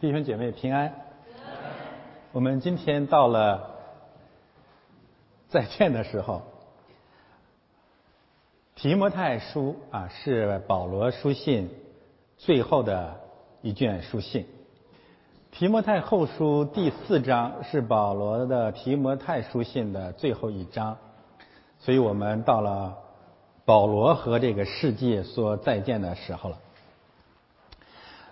弟兄姐妹平安。我们今天到了 再见的时候。提摩太书啊，是保罗书信最后的一卷书信。提摩太后书第四章是保罗的提摩太书信的最后一章，所以我们到了保罗和这个世界说再见的时候了。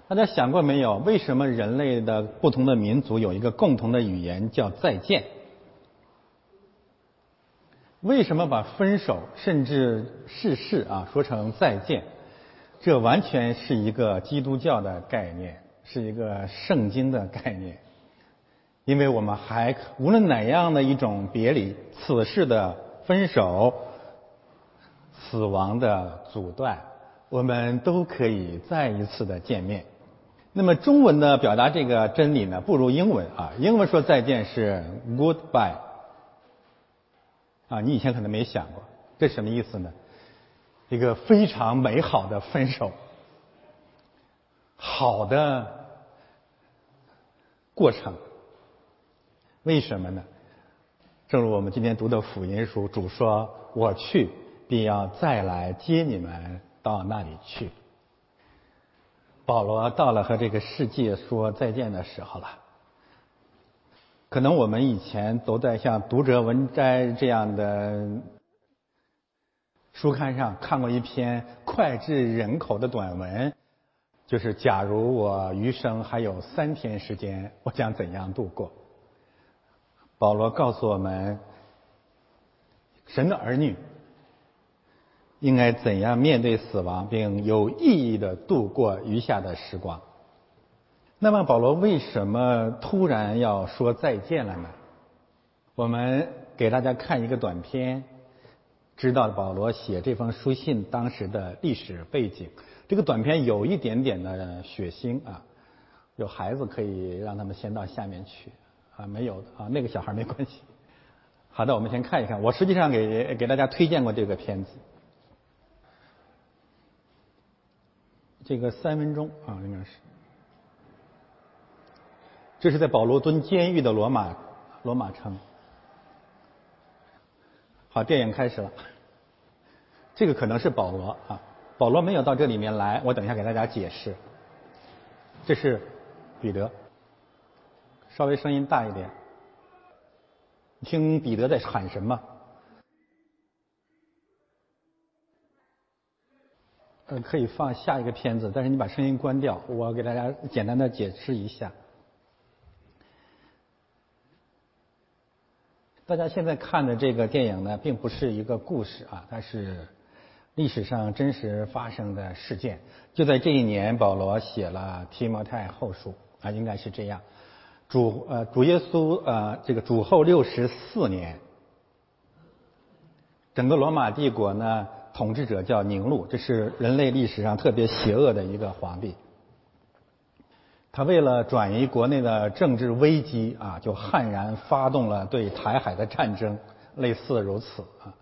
大家想过没有？为什么人类的不同的民族有一个共同的语言叫再见？为什么把分手甚至逝世啊说成再见？这完全是一个基督教的概念，是一个圣经的概念。因为我们还无论哪样的一种别离，此事的分手、死亡的阻断，我们都可以再一次的见面。那么中文呢，表达这个真理呢，不如英文啊。英文说再见是 goodbye，啊，你以前可能没想过，这什么意思呢？一个非常美好的分手，好的过程。为什么呢？正如我们今天读的福音书，主说：“我去，必要再来接你们到那里去。”保罗到了和这个世界说再见的时候了。可能我们以前都在像《读者文摘》这样的书刊上看过一篇脍炙人口的短文，就是“假如我余生还有三天时间，我将怎样度过？”保罗告诉我们，神的儿女。应该怎样面对死亡，并有意义的度过余下的时光？那么保罗为什么突然要说再见了呢？我们给大家看一个短片，知道保罗写这封书信当时的历史背景。这个短片有一点点的血腥啊，有孩子可以让他们先到下面去啊，没有的啊，那个小孩没关系。好的，我们先看一看。我实际上给给大家推荐过这个片子。这个三分钟啊，应该是，这是在保罗蹲监狱的罗马罗马城。好，电影开始了。这个可能是保罗啊，保罗没有到这里面来，我等一下给大家解释。这是彼得，稍微声音大一点，听彼得在喊什么？呃，可以放下一个片子，但是你把声音关掉。我给大家简单的解释一下。大家现在看的这个电影呢，并不是一个故事啊，它是历史上真实发生的事件。就在这一年，保罗写了提摩太后书啊，应该是这样。主呃，主耶稣呃，这个主后六十四年，整个罗马帝国呢。统治者叫宁禄，这是人类历史上特别邪恶的一个皇帝。他为了转移国内的政治危机啊，就悍然发动了对台海的战争，类似如此啊。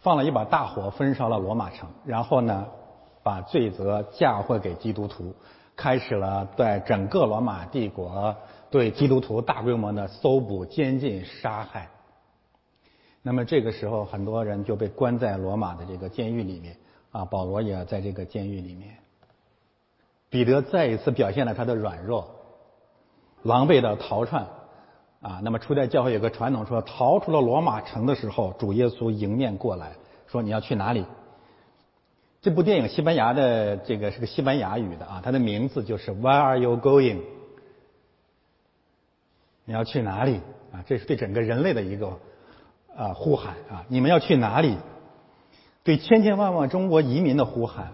放了一把大火，焚烧了罗马城，然后呢，把罪责嫁祸给基督徒，开始了在整个罗马帝国对基督徒大规模的搜捕、监禁、杀害。那么这个时候，很多人就被关在罗马的这个监狱里面啊。保罗也在这个监狱里面。彼得再一次表现了他的软弱，狼狈的逃窜啊。那么初代教会有个传统说，逃出了罗马城的时候，主耶稣迎面过来说：“你要去哪里？”这部电影西班牙的这个是个西班牙语的啊，它的名字就是 “Where are you going？” 你要去哪里啊？这是对整个人类的一个。啊！呼喊啊！你们要去哪里？对千千万万中国移民的呼喊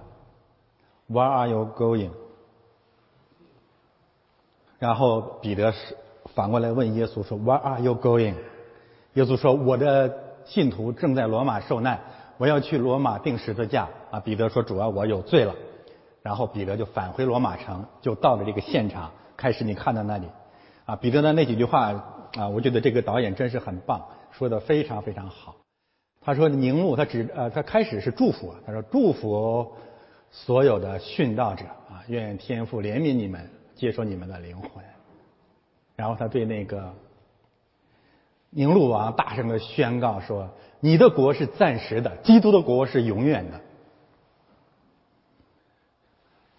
，Where are you going？然后彼得是反过来问耶稣说：“Where are you going？” 耶稣说：“我的信徒正在罗马受难，我要去罗马定十字架。”啊！彼得说：“主要，我有罪了。”然后彼得就返回罗马城，就到了这个现场，开始你看到那里啊！彼得的那几句话啊，我觉得这个导演真是很棒。说的非常非常好，他说宁禄他只呃他开始是祝福，他说祝福所有的殉道者啊，愿天父怜悯你们，接受你们的灵魂。然后他对那个宁禄王大声的宣告说：“你的国是暂时的，基督的国是永远的。”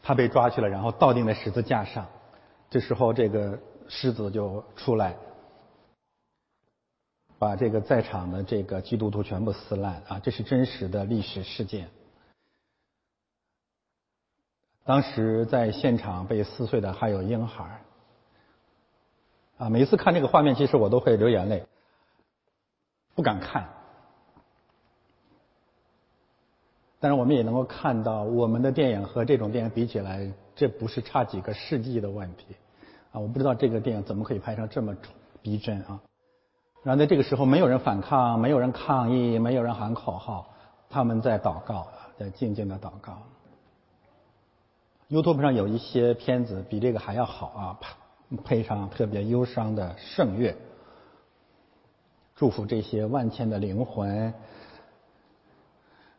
他被抓去了，然后倒钉在十字架上。这时候，这个狮子就出来，把这个在场的这个基督徒全部撕烂啊！这是真实的历史事件。当时在现场被撕碎的还有婴孩。啊，每次看这个画面，其实我都会流眼泪，不敢看。但是我们也能够看到，我们的电影和这种电影比起来，这不是差几个世纪的问题。啊，我不知道这个电影怎么可以拍成这么逼真啊！然后在这个时候，没有人反抗，没有人抗议，没有人喊口号，他们在祷告，在静静的祷告。YouTube 上有一些片子比这个还要好啊，配上特别忧伤的圣乐，祝福这些万千的灵魂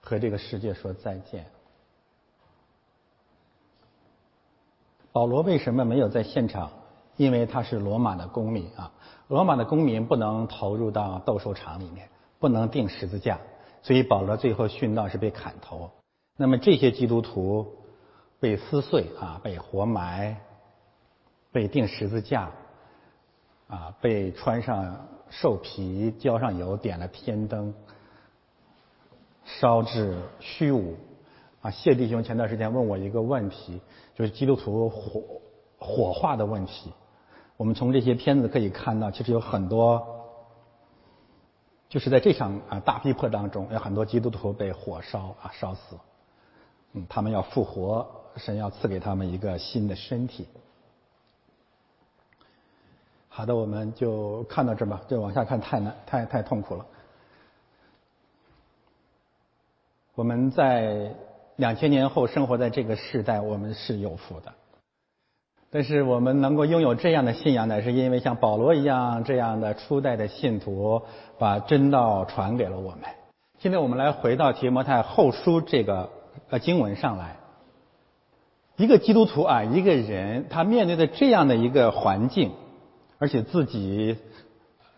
和这个世界说再见。保罗为什么没有在现场？因为他是罗马的公民啊，罗马的公民不能投入到斗兽场里面，不能钉十字架，所以保罗最后殉道是被砍头。那么这些基督徒被撕碎啊，被活埋。被钉十字架，啊，被穿上兽皮，浇上油，点了天灯，烧至虚无。啊，谢弟兄前段时间问我一个问题，就是基督徒火火化的问题。我们从这些片子可以看到，其实有很多，就是在这场啊大逼迫当中，有很多基督徒被火烧啊烧死。嗯，他们要复活，神要赐给他们一个新的身体。好的，我们就看到这吧。这往下看太难，太太痛苦了。我们在两千年后生活在这个时代，我们是有福的。但是我们能够拥有这样的信仰，乃是因为像保罗一样这样的初代的信徒把真道传给了我们。现在我们来回到提摩太后书这个呃经文上来。一个基督徒啊，一个人他面对的这样的一个环境。而且自己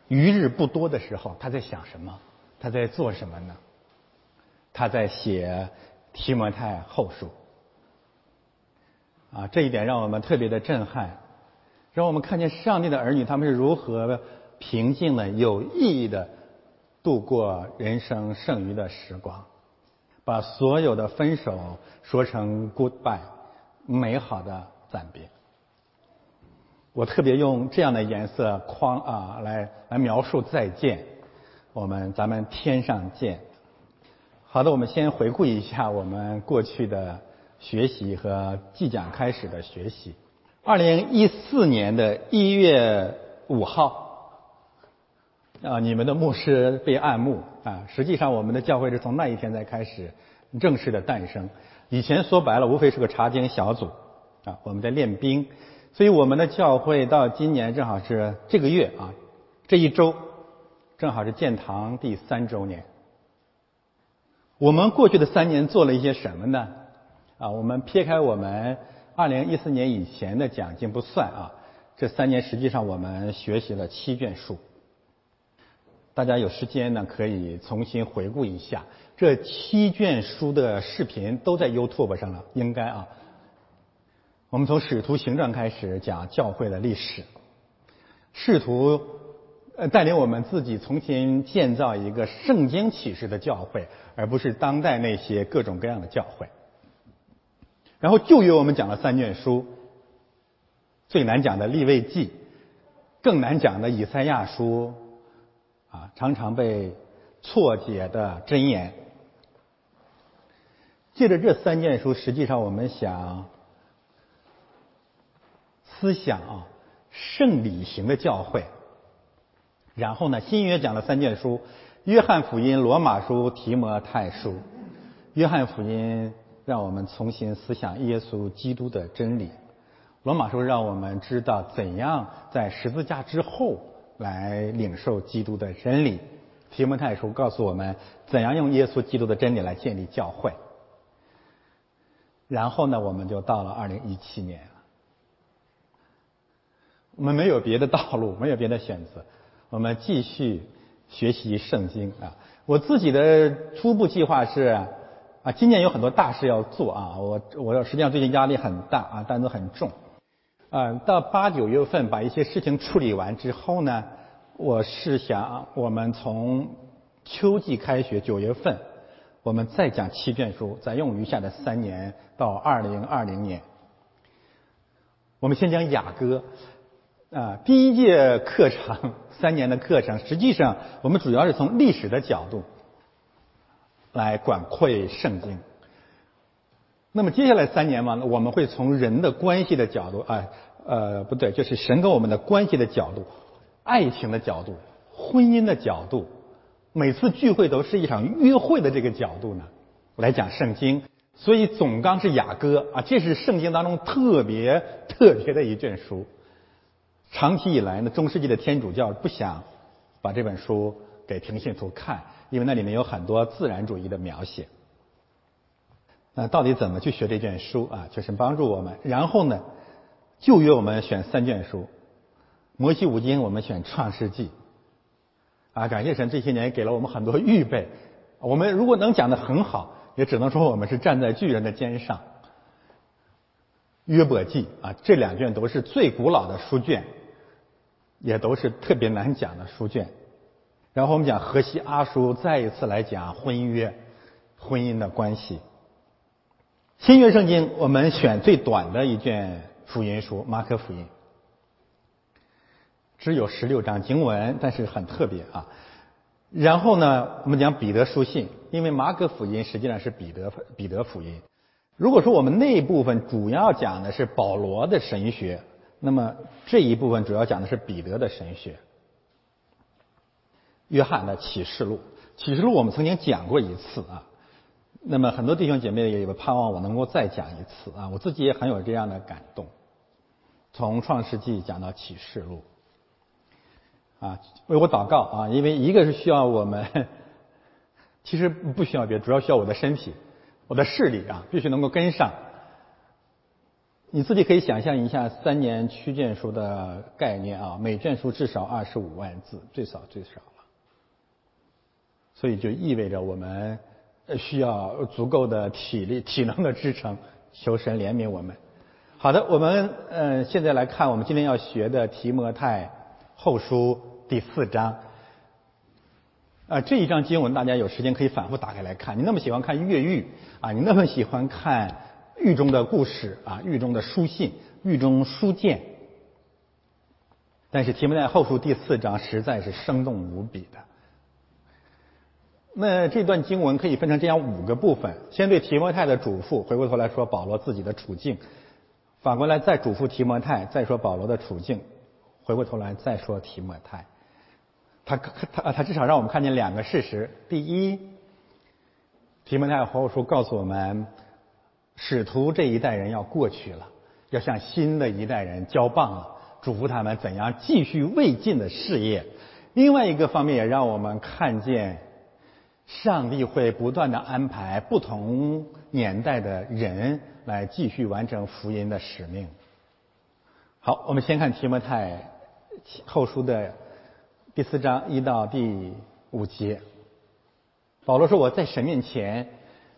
余日不多的时候，他在想什么？他在做什么呢？他在写提摩太后书。啊，这一点让我们特别的震撼，让我们看见上帝的儿女他们是如何平静的、有意义的度过人生剩余的时光，把所有的分手说成 goodbye，美好的暂别。我特别用这样的颜色框啊来来描述再见，我们咱们天上见。好的，我们先回顾一下我们过去的学习和即将开始的学习。二零一四年的一月五号，啊，你们的牧师被按牧啊。实际上，我们的教会是从那一天才开始正式的诞生。以前说白了，无非是个查经小组啊，我们在练兵。所以我们的教会到今年正好是这个月啊，这一周正好是建堂第三周年。我们过去的三年做了一些什么呢？啊，我们撇开我们二零一四年以前的奖金不算啊，这三年实际上我们学习了七卷书。大家有时间呢，可以重新回顾一下这七卷书的视频，都在 YouTube 上了，应该啊。我们从使徒行传开始讲教会的历史，试图呃带领我们自己重新建造一个圣经启示的教会，而不是当代那些各种各样的教会。然后旧约我们讲了三卷书，最难讲的立位记，更难讲的以赛亚书，啊，常常被错解的箴言。借着这三卷书，实际上我们想。思想啊，圣礼行的教会。然后呢，新约讲了三卷书：约翰福音、罗马书、提摩太书。约翰福音让我们重新思想耶稣基督的真理；罗马书让我们知道怎样在十字架之后来领受基督的真理；提摩太书告诉我们怎样用耶稣基督的真理来建立教会。然后呢，我们就到了二零一七年。我们没有别的道路，没有别的选择，我们继续学习圣经啊。我自己的初步计划是啊，今年有很多大事要做啊，我我实际上最近压力很大啊，担子很重啊。到八九月份把一些事情处理完之后呢，我是想我们从秋季开学九月份，我们再讲七卷书，再用余下的三年到二零二零年，我们先讲雅歌。啊，第一届课程三年的课程，实际上我们主要是从历史的角度来管窥圣经。那么接下来三年嘛，我们会从人的关系的角度，啊，呃，不对，就是神跟我们的关系的角度、爱情的角度、婚姻的角度，每次聚会都是一场约会的这个角度呢，来讲圣经。所以总纲是雅歌啊，这是圣经当中特别特别的一卷书。长期以来呢，中世纪的天主教不想把这本书给平信徒看，因为那里面有很多自然主义的描写。那到底怎么去学这卷书啊？就是帮助我们。然后呢，旧约我们选三卷书，摩西五经我们选创世纪。啊，感谢神这些年给了我们很多预备。我们如果能讲的很好，也只能说我们是站在巨人的肩上。约伯记啊，这两卷都是最古老的书卷。也都是特别难讲的书卷，然后我们讲河西阿书，再一次来讲婚约、婚姻的关系。新约圣经我们选最短的一卷福音书——马可福音，只有十六章经文，但是很特别啊。然后呢，我们讲彼得书信，因为马可福音实际上是彼得彼得福音。如果说我们那一部分主要讲的是保罗的神学。那么这一部分主要讲的是彼得的神学，约翰的启示录。启示录我们曾经讲过一次啊，那么很多弟兄姐妹也盼望我能够再讲一次啊，我自己也很有这样的感动。从创世纪讲到启示录，啊，为我祷告啊，因为一个是需要我们，其实不需要别，主要需要我的身体，我的视力啊，必须能够跟上。你自己可以想象一下三年区卷书的概念啊，每卷书至少二十五万字，最少最少。所以就意味着我们需要足够的体力、体能的支撑。求神怜悯我们。好的，我们呃现在来看我们今天要学的提摩太后书第四章。啊，这一章经文大家有时间可以反复打开来看。你那么喜欢看越狱啊，你那么喜欢看。狱中的故事啊，狱中的书信，狱中书简。但是提摩太后书第四章实在是生动无比的。那这段经文可以分成这样五个部分：先对提摩太的嘱咐，回过头来说保罗自己的处境；反过来再嘱咐提摩太，再说保罗的处境；回过头来再说提摩太。他他他至少让我们看见两个事实：第一，提摩太后书告诉我们。使徒这一代人要过去了，要向新的一代人交棒了，嘱咐他们怎样继续未尽的事业。另外一个方面也让我们看见，上帝会不断的安排不同年代的人来继续完成福音的使命。好，我们先看提摩太后书的第四章一到第五节。保罗说：“我在神面前。”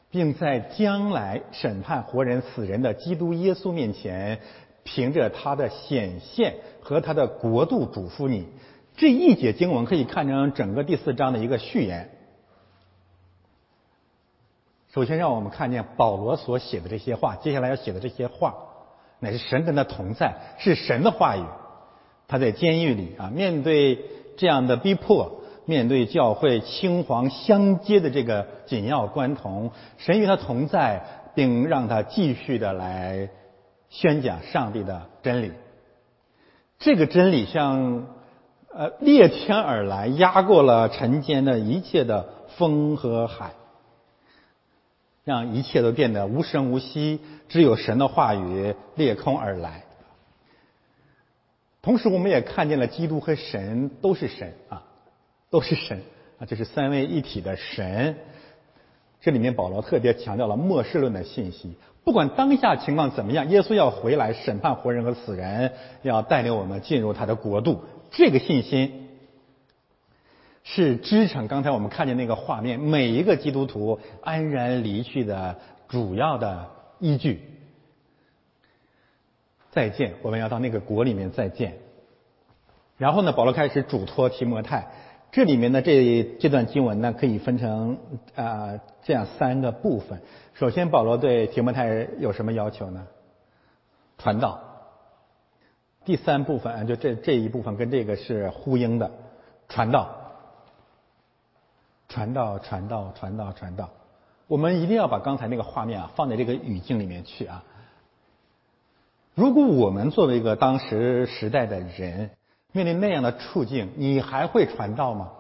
并在将来审判活人死人的基督耶稣面前，凭着他的显现和他的国度嘱咐你。这一节经文可以看成整个第四章的一个序言。首先，让我们看见保罗所写的这些话，接下来要写的这些话，乃是神跟他同在，是神的话语。他在监狱里啊，面对这样的逼迫。面对教会青黄相接的这个紧要关头，神与他同在，并让他继续的来宣讲上帝的真理。这个真理像呃裂天而来，压过了尘间的一切的风和海，让一切都变得无声无息，只有神的话语裂空而来。同时，我们也看见了基督和神都是神啊。都是神啊，这是三位一体的神。这里面保罗特别强调了末世论的信息，不管当下情况怎么样，耶稣要回来审判活人和死人，要带领我们进入他的国度。这个信心是支撑刚才我们看见那个画面，每一个基督徒安然离去的主要的依据。再见，我们要到那个国里面再见。然后呢，保罗开始嘱托提摩太。这里面呢，这这段经文呢，可以分成啊这样三个部分。首先，保罗对提摩太有什么要求呢？传道。第三部分，就这这一部分跟这个是呼应的，传道，传道，传道，传道，传道。我们一定要把刚才那个画面啊放在这个语境里面去啊。如果我们作为一个当时时代的人，面临那样的处境，你还会传道吗？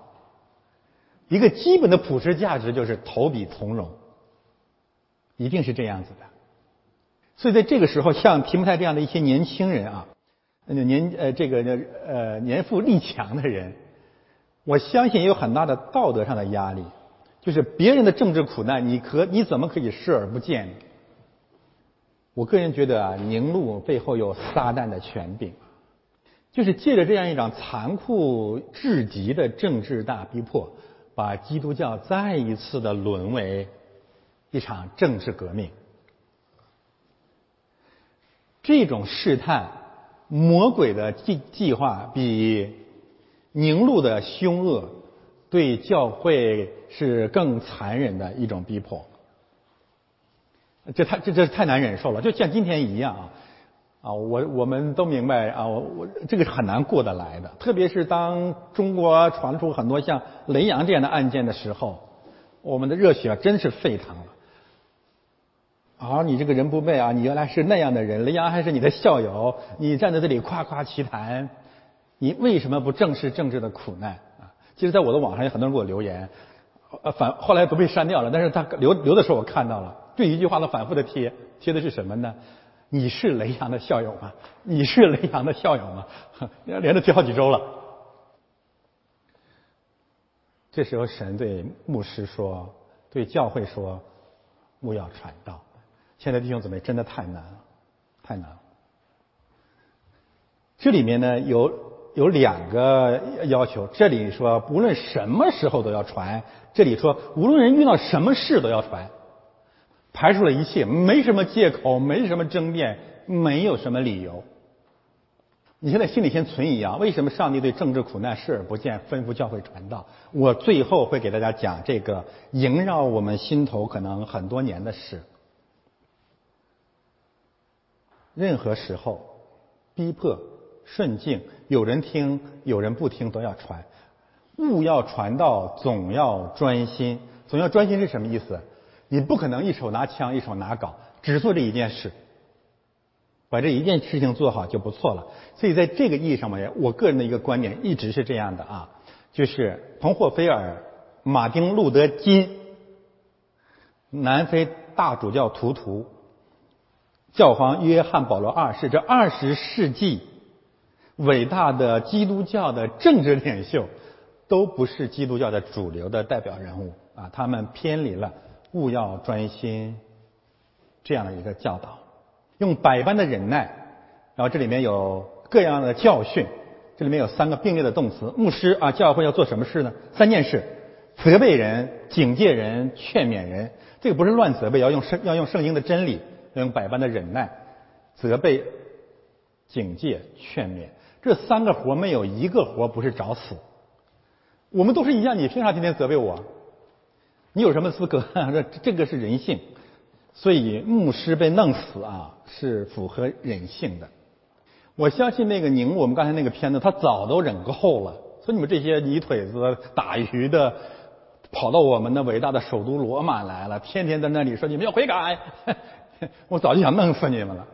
一个基本的普世价值就是投笔从戎，一定是这样子的。所以在这个时候，像提摩太这样的一些年轻人啊，年呃这个呃年富力强的人，我相信也有很大的道德上的压力，就是别人的政治苦难，你可你怎么可以视而不见？我个人觉得啊，宁路背后有撒旦的权柄。就是借着这样一场残酷至极的政治大逼迫，把基督教再一次的沦为一场政治革命。这种试探，魔鬼的计计划比宁路的凶恶对教会是更残忍的一种逼迫。这太这这太难忍受了，就像今天一样啊。啊，我我们都明白啊，我我这个是很难过得来的，特别是当中国传出很多像雷洋这样的案件的时候，我们的热血真是沸腾了。啊，你这个人不背啊，你原来是那样的人，雷洋还是你的校友，你站在这里夸夸其谈，你为什么不正视政治的苦难啊？其实，在我的网上有很多人给我留言，呃，反后来都被删掉了，但是他留留的时候我看到了，这一句话他反复的贴，贴的是什么呢？你是雷阳的校友吗？你是雷阳的校友吗？连着贴好几周了。这时候，神对牧师说：“对教会说，勿要传道。”现在弟兄姊妹，真的太难了，太难了。这里面呢，有有两个要求。这里说，无论什么时候都要传；这里说，无论人遇到什么事都要传。排除了一切，没什么借口，没什么争辩，没有什么理由。你现在心里先存疑啊？为什么上帝对政治苦难视而不见，吩咐教会传道？我最后会给大家讲这个萦绕我们心头可能很多年的事。任何时候，逼迫、顺境，有人听，有人不听，都要传。勿要传道，总要专心。总要专心是什么意思？你不可能一手拿枪一手拿镐，只做这一件事，把这一件事情做好就不错了。所以在这个意义上面，我个人的一个观点一直是这样的啊，就是彭霍菲尔、马丁·路德·金、南非大主教图图、教皇约翰·保罗二世这二十世纪伟大的基督教的政治领袖，都不是基督教的主流的代表人物啊，他们偏离了。勿要专心，这样的一个教导，用百般的忍耐，然后这里面有各样的教训，这里面有三个并列的动词。牧师啊，教会要做什么事呢？三件事：责备人、警戒人、劝勉人。这个不是乱责备，要用圣要用圣经的真理，要用百般的忍耐、责备、警戒、劝勉。这三个活没有一个活不是找死。我们都是一样，你凭啥天天责备我？你有什么资格？这这个是人性，所以牧师被弄死啊，是符合人性的。我相信那个宁，我们刚才那个片子，他早都忍够了。所以你们这些泥腿子打鱼的，跑到我们的伟大的首都罗马来了，天天在那里说你们要悔改，我早就想弄死你们了。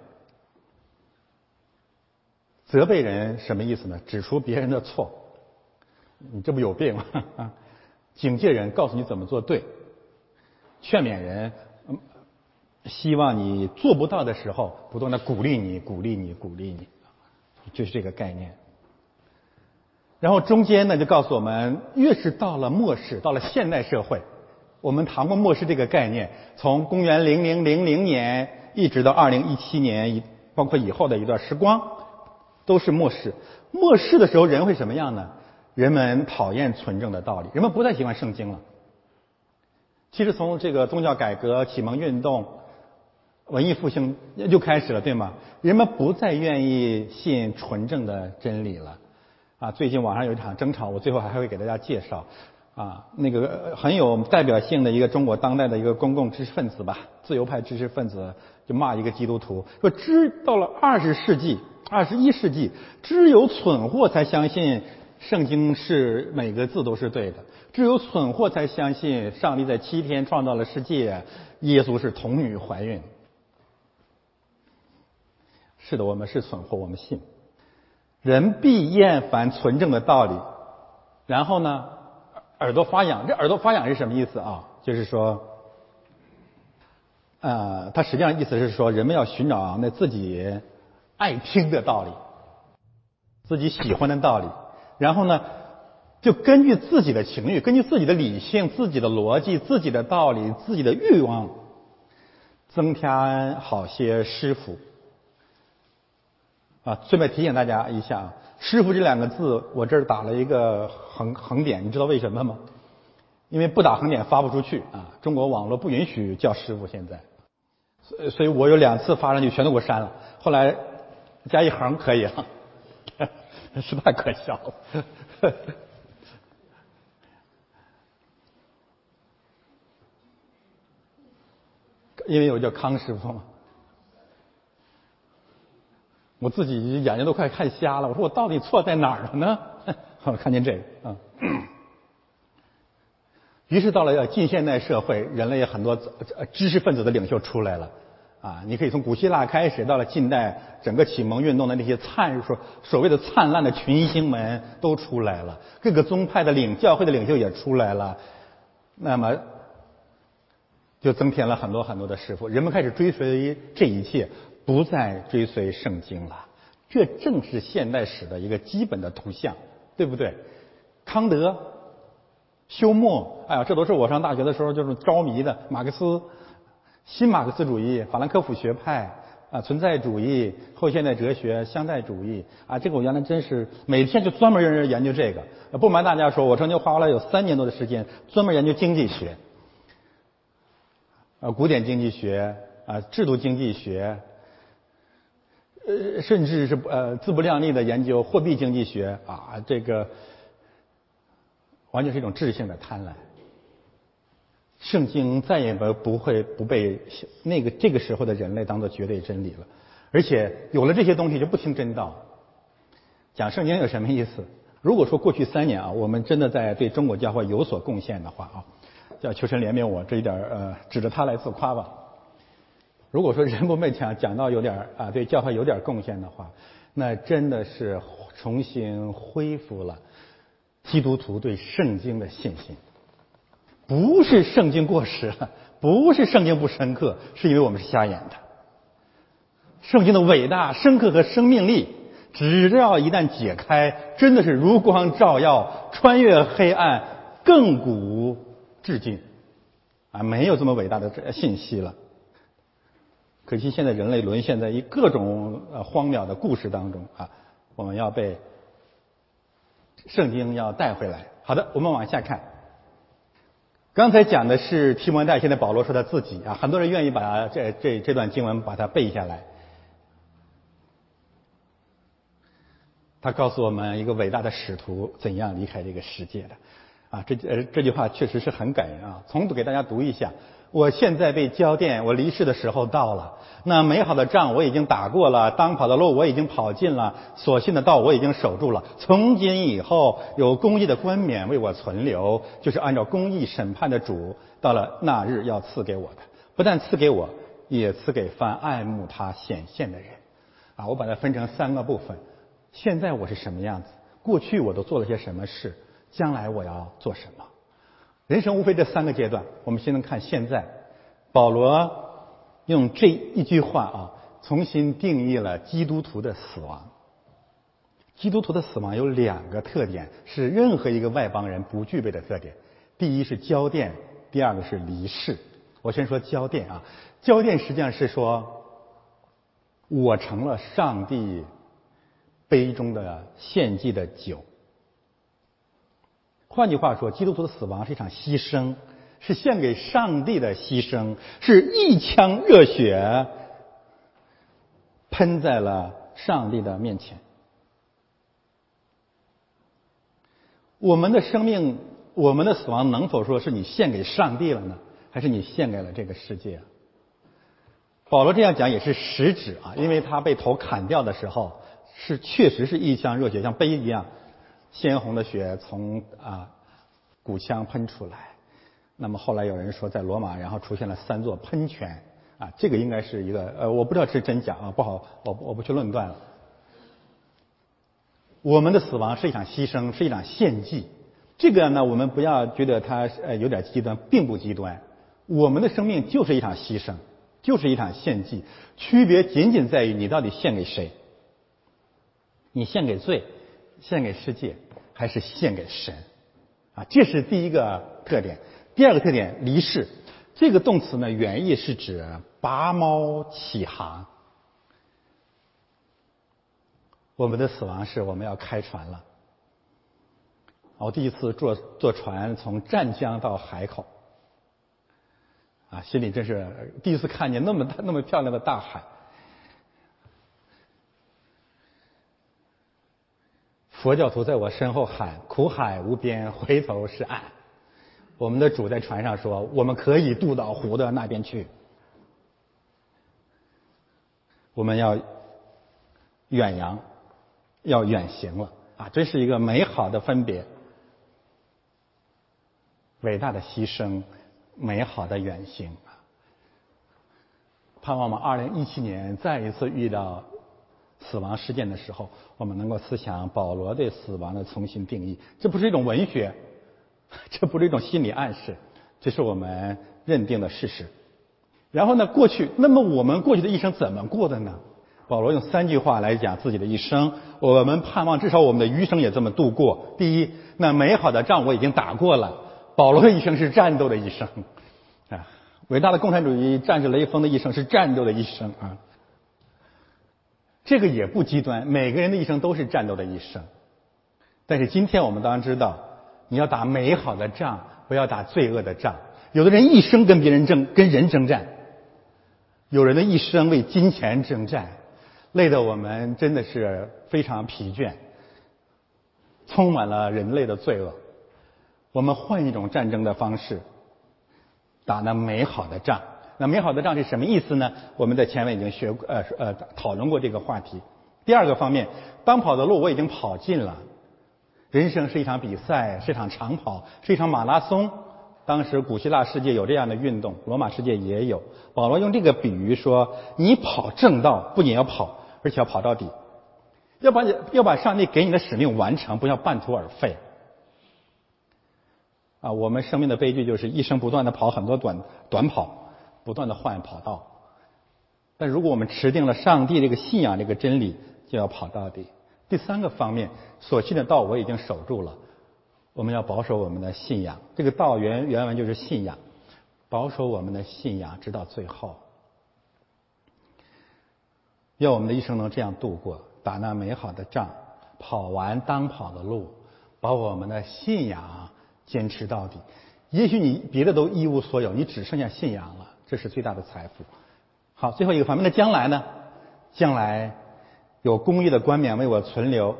责备人什么意思呢？指出别人的错，你这不有病吗？警戒人，告诉你怎么做对；劝勉人，希望你做不到的时候，不断的鼓励你，鼓励你，鼓励你，就是这个概念。然后中间呢，就告诉我们，越是到了末世，到了现代社会，我们谈过末世这个概念，从公元零零零零年一直到二零一七年，包括以后的一段时光，都是末世。末世的时候，人会什么样呢？人们讨厌纯正的道理，人们不再喜欢圣经了。其实从这个宗教改革、启蒙运动、文艺复兴就开始了，对吗？人们不再愿意信纯正的真理了。啊，最近网上有一场争吵，我最后还会给大家介绍。啊，那个很有代表性的一个中国当代的一个公共知识分子吧，自由派知识分子就骂一个基督徒，说只到了二十世纪、二十一世纪，只有蠢货才相信圣经是每个字都是对的，只有蠢货才相信上帝在七天创造了世界，耶稣是童女怀孕。是的，我们是蠢货，我们信。人必厌烦纯正的道理，然后呢？耳朵发痒，这耳朵发痒是什么意思啊？就是说，呃，它实际上意思是说，人们要寻找那自己爱听的道理，自己喜欢的道理，然后呢，就根据自己的情绪，根据自己的理性、自己的逻辑、自己的道理、自己的欲望，增添好些师傅。啊，顺便提醒大家一下。师傅这两个字，我这儿打了一个横横点，你知道为什么吗？因为不打横点发不出去啊！中国网络不允许叫师傅，现在，所所以我有两次发上去，全都给我删了。后来加一横可以了，实在可笑了。因为我叫康师傅嘛。我自己眼睛都快看瞎了，我说我到底错在哪儿了呢？好，看见这个啊。于是到了要近现代社会，人类很多知识分子的领袖出来了啊。你可以从古希腊开始，到了近代，整个启蒙运动的那些灿说所谓的灿烂的群星们都出来了，各个宗派的领教会的领袖也出来了，那么就增添了很多很多的师傅，人们开始追随这一切。不再追随圣经了，这正是现代史的一个基本的图像，对不对？康德、休谟，哎呀，这都是我上大学的时候就是着迷的。马克思、新马克思主义、法兰克福学派啊，存在主义、后现代哲学、相对主义啊，这个我原来真是每天就专门人研究这个。不瞒大家说，我曾经花了有三年多的时间专门研究经济学，啊，古典经济学啊，制度经济学。呃，甚至是呃自不量力的研究货币经济学啊，这个完全是一种智性的贪婪。圣经再也不不会不被那个这个时候的人类当做绝对真理了，而且有了这些东西就不听真道。讲圣经有什么意思？如果说过去三年啊，我们真的在对中国教会有所贡献的话啊，叫求神怜悯我这一点呃，指着他来自夸吧。如果说人不被讲讲到有点啊，对教会有点贡献的话，那真的是重新恢复了基督徒对圣经的信心。不是圣经过时了，不是圣经不深刻，是因为我们是瞎眼的。圣经的伟大、深刻和生命力，只要一旦解开，真的是如光照耀，穿越黑暗，亘古至今啊，没有这么伟大的信息了。可惜现在人类沦陷在一各种呃荒谬的故事当中啊！我们要被圣经要带回来。好的，我们往下看。刚才讲的是提摩太，现在保罗说他自己啊，很多人愿意把这这这段经文把它背下来。他告诉我们一个伟大的使徒怎样离开这个世界的啊！这呃这句话确实是很感人啊！重读给大家读一下。我现在被交电，我离世的时候到了。那美好的仗我已经打过了，当跑的路我已经跑尽了，所信的道我已经守住了。从今以后，有公义的冠冕为我存留，就是按照公义审判的主，到了那日要赐给我的。不但赐给我，也赐给凡爱慕他显现的人。啊，我把它分成三个部分。现在我是什么样子？过去我都做了些什么事？将来我要做什么？人生无非这三个阶段，我们先能看现在。保罗用这一句话啊，重新定义了基督徒的死亡。基督徒的死亡有两个特点，是任何一个外邦人不具备的特点。第一是交电，第二个是离世。我先说交电啊，交电实际上是说我成了上帝杯中的献祭的酒。换句话说，基督徒的死亡是一场牺牲，是献给上帝的牺牲，是一腔热血喷在了上帝的面前。我们的生命，我们的死亡，能否说是你献给上帝了呢？还是你献给了这个世界？保罗这样讲也是实指啊，因为他被头砍掉的时候，是确实是一腔热血，像杯一样鲜红的血从啊骨腔喷出来。那么后来有人说，在罗马然后出现了三座喷泉啊，这个应该是一个呃，我不知道是真假啊，不好，我我不去论断了。我们的死亡是一场牺牲，是一场献祭。这个呢，我们不要觉得它呃有点极端，并不极端。我们的生命就是一场牺牲，就是一场献祭。区别仅仅在于你到底献给谁？你献给罪，献给世界，还是献给神？啊，这是第一个特点。第二个特点，离世。这个动词呢，原意是指拔锚起航。我们的死亡是我们要开船了。我第一次坐坐船从湛江到海口，啊，心里真是第一次看见那么大、那么漂亮的大海。佛教徒在我身后喊：“苦海无边，回头是岸。”我们的主在船上说：“我们可以渡到湖的那边去。”我们要远洋。要远行了啊！这是一个美好的分别，伟大的牺牲，美好的远行啊！盼望我们二零一七年再一次遇到死亡事件的时候，我们能够思想保罗对死亡的重新定义。这不是一种文学，这不是一种心理暗示，这是我们认定的事实。然后呢，过去，那么我们过去的一生怎么过的呢？保罗用三句话来讲自己的一生，我们盼望至少我们的余生也这么度过。第一，那美好的仗我已经打过了。保罗的一生是战斗的一生，啊，伟大的共产主义战士雷锋的一生是战斗的一生啊。这个也不极端，每个人的一生都是战斗的一生。但是今天我们当然知道，你要打美好的仗，不要打罪恶的仗。有的人一生跟别人争，跟人征战；有人的一生为金钱征战。累得我们真的是非常疲倦，充满了人类的罪恶。我们换一种战争的方式，打那美好的仗。那美好的仗是什么意思呢？我们在前面已经学呃呃讨论过这个话题。第二个方面，当跑的路我已经跑尽了。人生是一场比赛，是一场长跑，是一场马拉松。当时古希腊世界有这样的运动，罗马世界也有。保罗用这个比喻说：你跑正道，不仅要跑。而且要跑到底，要把你要把上帝给你的使命完成，不要半途而废。啊，我们生命的悲剧就是一生不断的跑很多短短跑，不断的换跑道。但如果我们持定了上帝这个信仰这个真理，就要跑到底。第三个方面，所信的道我已经守住了，我们要保守我们的信仰。这个道原原文就是信仰，保守我们的信仰直到最后。愿我们的一生能这样度过，打那美好的仗，跑完当跑的路，把我们的信仰坚持到底。也许你别的都一无所有，你只剩下信仰了，这是最大的财富。好，最后一个方面，那将来呢？将来有公益的冠冕为我存留。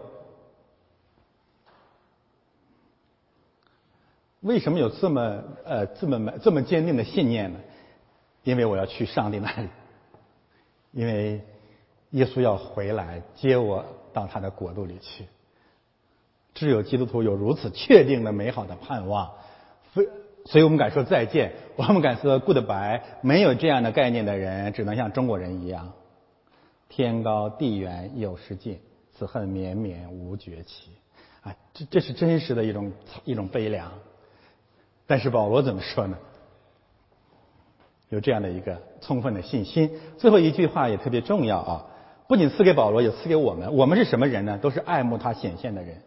为什么有这么呃这么这么坚定的信念呢？因为我要去上帝那里，因为。耶稣要回来接我到他的国度里去。只有基督徒有如此确定的美好的盼望，所以我们敢说再见，我们敢说 goodbye。没有这样的概念的人，只能像中国人一样：天高地远有时尽，此恨绵绵无绝期。啊，这这是真实的一种一种悲凉。但是保罗怎么说呢？有这样的一个充分的信心。最后一句话也特别重要啊。不仅赐给保罗，也赐给我们。我们是什么人呢？都是爱慕他显现的人。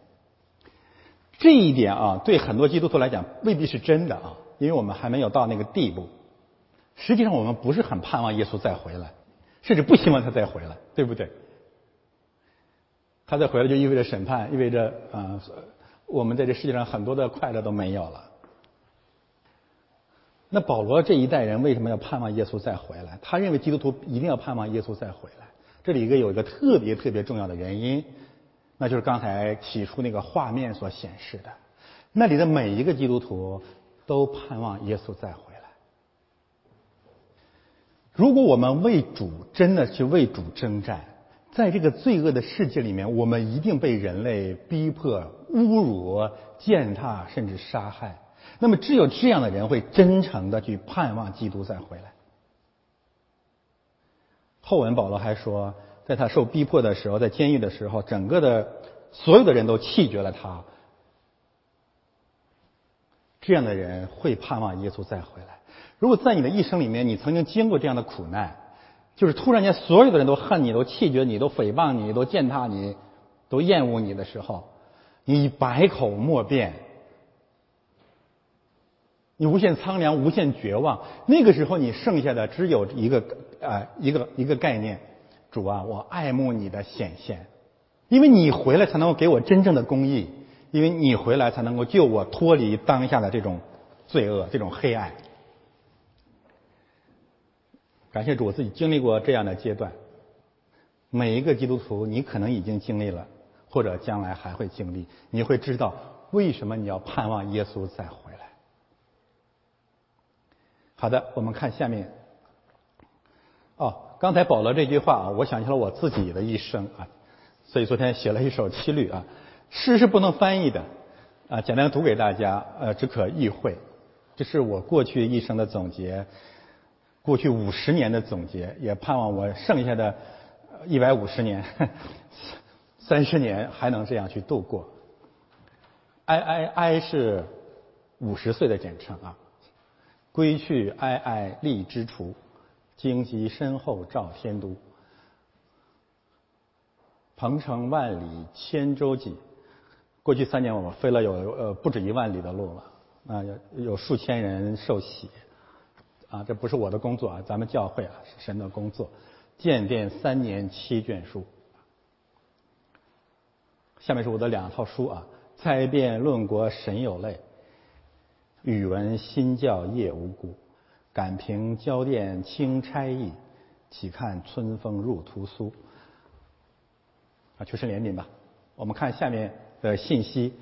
这一点啊，对很多基督徒来讲未必是真的啊，因为我们还没有到那个地步。实际上，我们不是很盼望耶稣再回来。甚至不希望他再回来，对不对？他再回来就意味着审判，意味着啊，我们在这世界上很多的快乐都没有了。那保罗这一代人为什么要盼望耶稣再回来？他认为基督徒一定要盼望耶稣再回来。这里一个有一个特别特别重要的原因，那就是刚才起初那个画面所显示的，那里的每一个基督徒都盼望耶稣再回来。如果我们为主真的去为主征战，在这个罪恶的世界里面，我们一定被人类逼迫、侮辱、践踏，甚至杀害。那么，只有这样的人会真诚的去盼望基督再回来。后文保罗还说，在他受逼迫的时候，在监狱的时候，整个的所有的人都弃绝了他。这样的人会盼望耶稣再回来。如果在你的一生里面，你曾经经过这样的苦难，就是突然间所有的人都恨你，都弃绝你，都诽谤你，都践踏你，都厌恶你的时候，你百口莫辩。你无限苍凉，无限绝望。那个时候，你剩下的只有一个啊，一个一个概念：主啊，我爱慕你的显现，因为你回来才能够给我真正的公义，因为你回来才能够救我脱离当下的这种罪恶、这种黑暗。感谢主，我自己经历过这样的阶段。每一个基督徒，你可能已经经历了，或者将来还会经历，你会知道为什么你要盼望耶稣再回来。好的，我们看下面。哦，刚才保罗这句话啊，我想起了我自己的一生啊，所以昨天写了一首七律啊。诗是不能翻译的啊，简单读给大家，呃，只可意会。这是我过去一生的总结，过去五十年的总结，也盼望我剩下的一百五十年、三十年还能这样去度过。I I I 是五十岁的简称啊。归去哀哀荔枝处，荆棘身后照天都。鹏程万里千舟楫，过去三年我们飞了有呃不止一万里的路了啊，有有数千人受洗啊，这不是我的工作啊，咱们教会啊是神的工作。建殿三年七卷书，下面是我的两套书啊，猜辩论国神有泪。语文新教业无辜，感平交殿轻差役，岂看春风入屠苏。啊，求神怜悯吧。我们看下面的信息。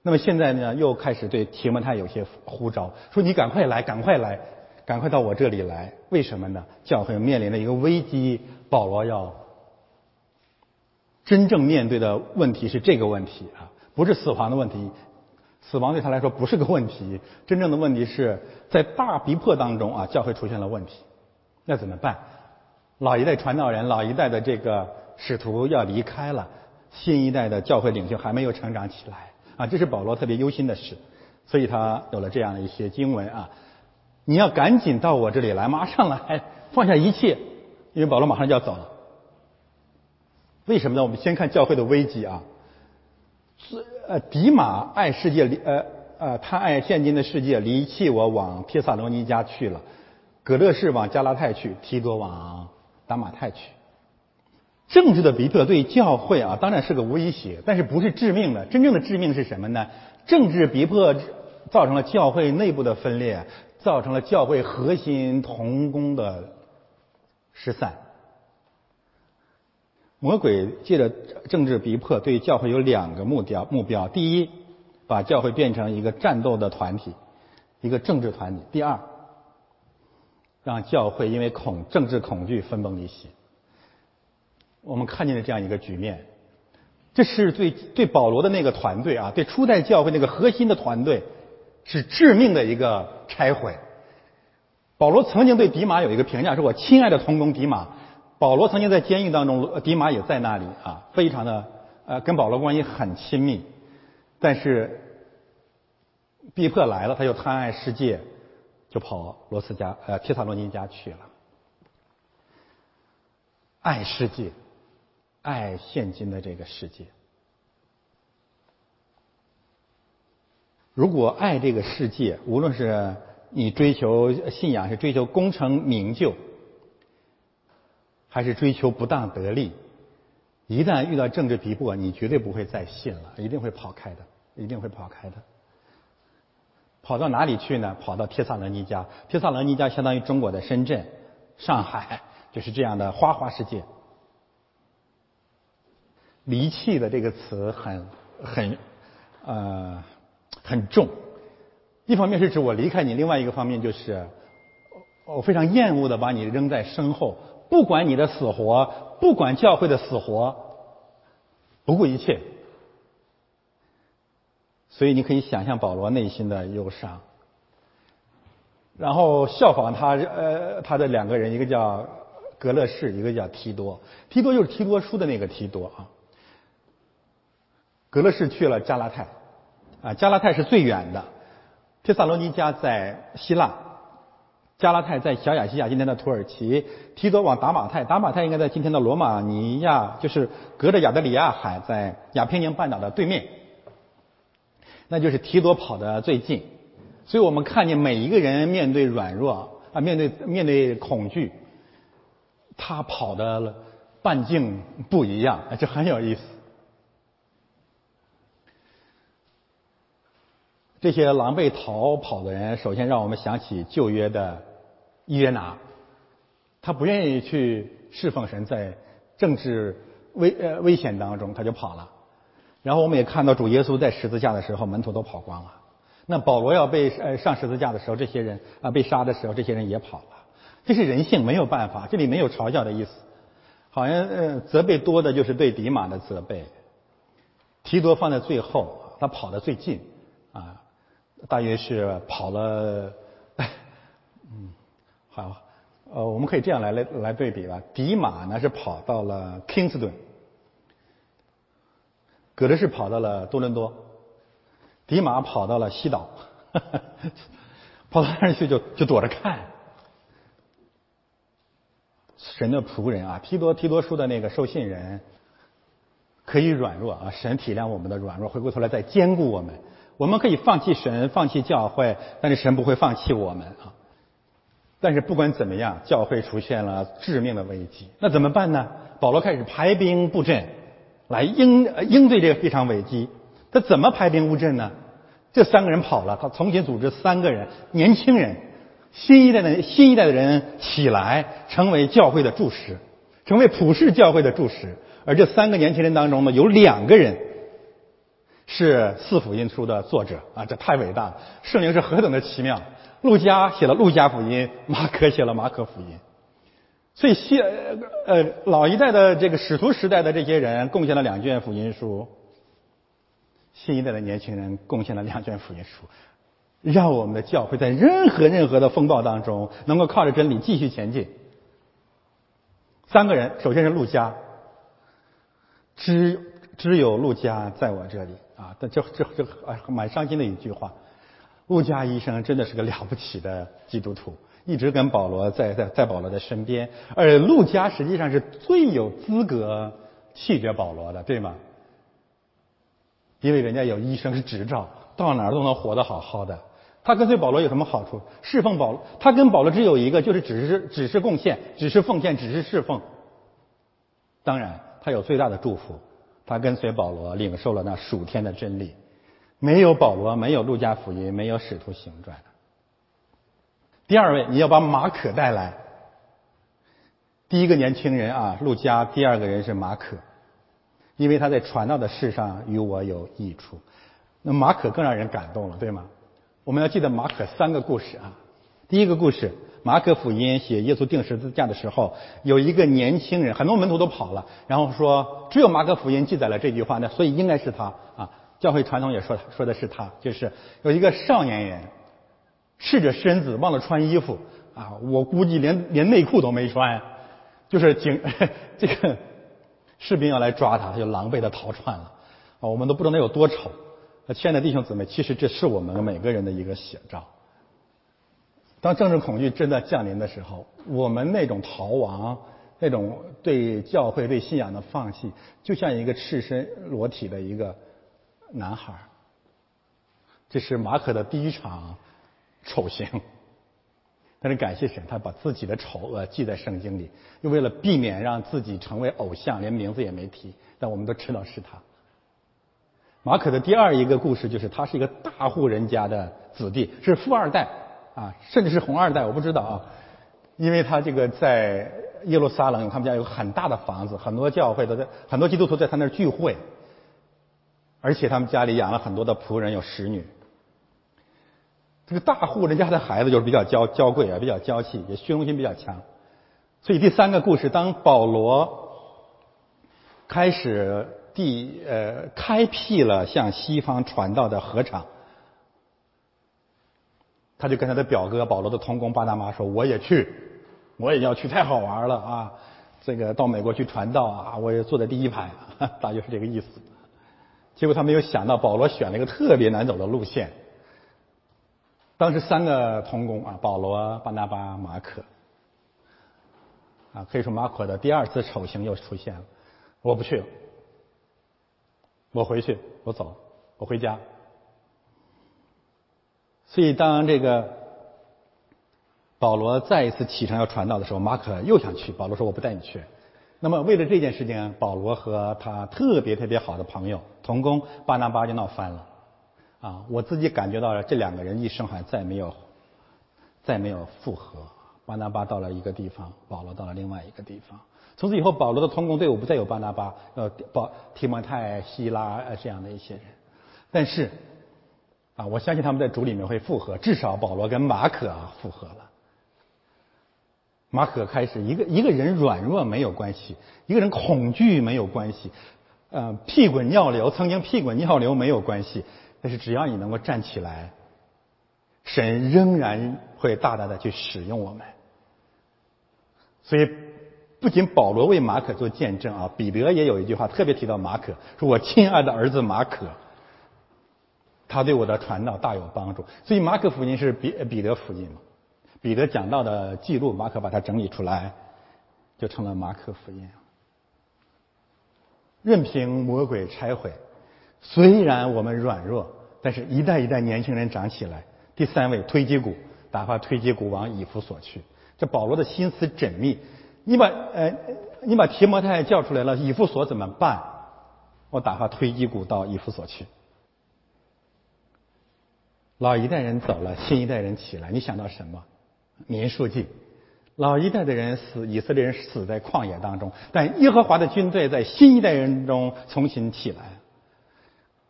那么现在呢，又开始对提摩太有些呼召，说你赶快来，赶快来，赶快到我这里来。为什么呢？教会面临的一个危机，保罗要真正面对的问题是这个问题啊，不是死亡的问题。死亡对他来说不是个问题，真正的问题是在大逼迫当中啊，教会出现了问题，那怎么办？老一代传道人、老一代的这个使徒要离开了，新一代的教会领袖还没有成长起来啊，这是保罗特别忧心的事，所以他有了这样的一些经文啊，你要赶紧到我这里来，马上来，放下一切，因为保罗马上就要走了。为什么呢？我们先看教会的危机啊。是呃，迪马爱世界离呃呃，他爱现今的世界，离弃我往帖萨罗尼迦去了。葛勒士往加拉太去，提多往达马太去。政治的逼迫对教会啊，当然是个威胁，但是不是致命的。真正的致命是什么呢？政治逼迫造成了教会内部的分裂，造成了教会核心同工的失散。魔鬼借着政治逼迫，对教会有两个目标：目标第一，把教会变成一个战斗的团体，一个政治团体；第二，让教会因为恐政治恐惧分崩离析。我们看见了这样一个局面，这是对对保罗的那个团队啊，对初代教会那个核心的团队是致命的一个拆毁。保罗曾经对迪马有一个评价，说我亲爱的同工迪马。保罗曾经在监狱当中，迪马也在那里啊，非常的呃，跟保罗关系很亲密。但是逼迫来了，他就贪爱世界，就跑罗斯家呃提萨罗尼家去了。爱世界，爱现今的这个世界。如果爱这个世界，无论是你追求信仰，是追求功成名就。还是追求不当得利？一旦遇到政治逼迫，你绝对不会再信了，一定会跑开的，一定会跑开的。跑到哪里去呢？跑到帖萨罗尼迦。帖萨罗尼迦相当于中国的深圳、上海，就是这样的花花世界。离弃的这个词很很呃很重，一方面是指我离开你，另外一个方面就是我非常厌恶的把你扔在身后。不管你的死活，不管教会的死活，不顾一切。所以你可以想象保罗内心的忧伤。然后效仿他，呃，他的两个人，一个叫格勒士，一个叫提多。提多就是提多书的那个提多啊。格勒士去了加拉太，啊，加拉太是最远的。帖萨罗尼加在希腊。加拉泰在小亚细亚，今天的土耳其；提多往达马泰，达马泰应该在今天的罗马尼亚，就是隔着亚得里亚海，在亚平宁半岛的对面。那就是提多跑得最近，所以我们看见每一个人面对软弱啊，面对面对恐惧，他跑的半径不一样，这很有意思。这些狼狈逃跑的人，首先让我们想起旧约的。约拿，他不愿意去侍奉神，在政治危呃危险当中，他就跑了。然后我们也看到主耶稣在十字架的时候，门徒都跑光了。那保罗要被呃上十字架的时候，这些人啊被杀的时候，这些人也跑了。这是人性，没有办法。这里没有嘲笑的意思，好像呃责备多的就是对迪马的责备。提多放在最后，他跑得最近啊，大约是跑了。嗯 好，呃，我们可以这样来来来对比吧。迪马呢是跑到了 Kingston，葛德是跑到了多伦多，迪马跑到了西岛，跑到那儿去就就躲着看。神的仆人啊，提多提多书的那个受信人，可以软弱啊，神体谅我们的软弱，回过头来再兼顾我们。我们可以放弃神，放弃教会，但是神不会放弃我们啊。但是不管怎么样，教会出现了致命的危机，那怎么办呢？保罗开始排兵布阵，来应应对这个非常危机。他怎么排兵布阵呢？这三个人跑了，他重新组织三个人，年轻人，新一代的新一代的人起来，成为教会的柱石，成为普世教会的柱石。而这三个年轻人当中呢，有两个人是四福音书的作者啊，这太伟大了！圣灵是何等的奇妙！路加写了《路加福音》，马可写了《马可福音》，所以新呃老一代的这个使徒时代的这些人贡献了两卷福音书，新一代的年轻人贡献了两卷福音书，让我们的教会在任何任何的风暴当中能够靠着真理继续前进。三个人，首先是路加，只只有路加在我这里啊，这这这这啊蛮伤心的一句话。路加医生真的是个了不起的基督徒，一直跟保罗在在在保罗的身边，而路加实际上是最有资格拒绝保罗的，对吗？因为人家有医生是执照，到哪儿都能活得好好的。他跟随保罗有什么好处？侍奉保罗，他跟保罗只有一个，就是只是只是贡献，只是奉献，只是侍奉。当然，他有最大的祝福，他跟随保罗，领受了那数天的真理。没有保罗，没有路加福音，没有使徒行传。第二位，你要把马可带来。第一个年轻人啊，路加；第二个人是马可，因为他在传道的事上与我有益处。那马可更让人感动了，对吗？我们要记得马可三个故事啊。第一个故事，马可福音写耶稣钉十字架的时候，有一个年轻人，很多门徒都跑了，然后说只有马可福音记载了这句话，那所以应该是他啊。教会传统也说说的是他，就是有一个少年人，赤着身子忘了穿衣服啊，我估计连连内裤都没穿，就是警 这个士兵要来抓他，他就狼狈的逃窜了啊，我们都不知道那有多丑。亲爱的弟兄姊妹，其实这是我们每个人的一个写照。当政治恐惧真的降临的时候，我们那种逃亡，那种对教会、对信仰的放弃，就像一个赤身裸体的一个。男孩，这是马可的第一场丑行。但是感谢神，他把自己的丑恶记在圣经里，又为了避免让自己成为偶像，连名字也没提，但我们都知道是他。马可的第二一个故事就是他是一个大户人家的子弟，是富二代啊，甚至是红二代，我不知道啊，因为他这个在耶路撒冷，他们家有很大的房子，很多教会都在，很多基督徒在他那儿聚会，而且他们家里养了很多的仆人，有使女。这个大户人家的孩子就是比较娇娇贵啊，比较娇气，也虚荣心比较强。所以第三个故事，当保罗开始第呃开辟了向西方传道的河场，他就跟他的表哥保罗的同工巴拿马说：“我也去，我也要去，太好玩了啊！这个到美国去传道啊，我也坐在第一排，大约是这个意思。”结果他没有想到，保罗选了一个特别难走的路线。当时三个童工啊，保罗、巴拿巴、马可，啊，可以说马可的第二次丑行又出现了。我不去了，我回去，我走，我回家。所以当这个保罗再一次启程要传道的时候，马可又想去，保罗说我不带你去。那么为了这件事情，保罗和他特别特别好的朋友童工巴拿巴就闹翻了。啊，我自己感觉到了，这两个人一生还再没有，再没有复合。巴拿巴到了一个地方，保罗到了另外一个地方。从此以后，保罗的同工队伍不再有巴拿巴、呃，保提摩太、希拉呃这样的一些人。但是，啊，我相信他们在主里面会复合，至少保罗跟马可复合了。马可开始一个一个人软弱没有关系，一个人恐惧没有关系，呃，屁滚尿流曾经屁滚尿流没有关系。但是只要你能够站起来，神仍然会大大的去使用我们。所以，不仅保罗为马可做见证啊，彼得也有一句话特别提到马可，说我亲爱的儿子马可，他对我的传道大有帮助。所以，马可福音是彼彼得福音嘛？彼得讲到的记录，马可把它整理出来，就成了马可福音。任凭魔鬼拆毁。虽然我们软弱，但是一代一代年轻人长起来。第三位推基鼓，打发推基鼓往以弗所去。这保罗的心思缜密。你把呃，你把提摩太叫出来了，以弗所怎么办？我打发推基鼓到以弗所去。老一代人走了，新一代人起来，你想到什么？民书记，老一代的人死，以色列人死在旷野当中，但耶和华的军队在新一代人中重新起来。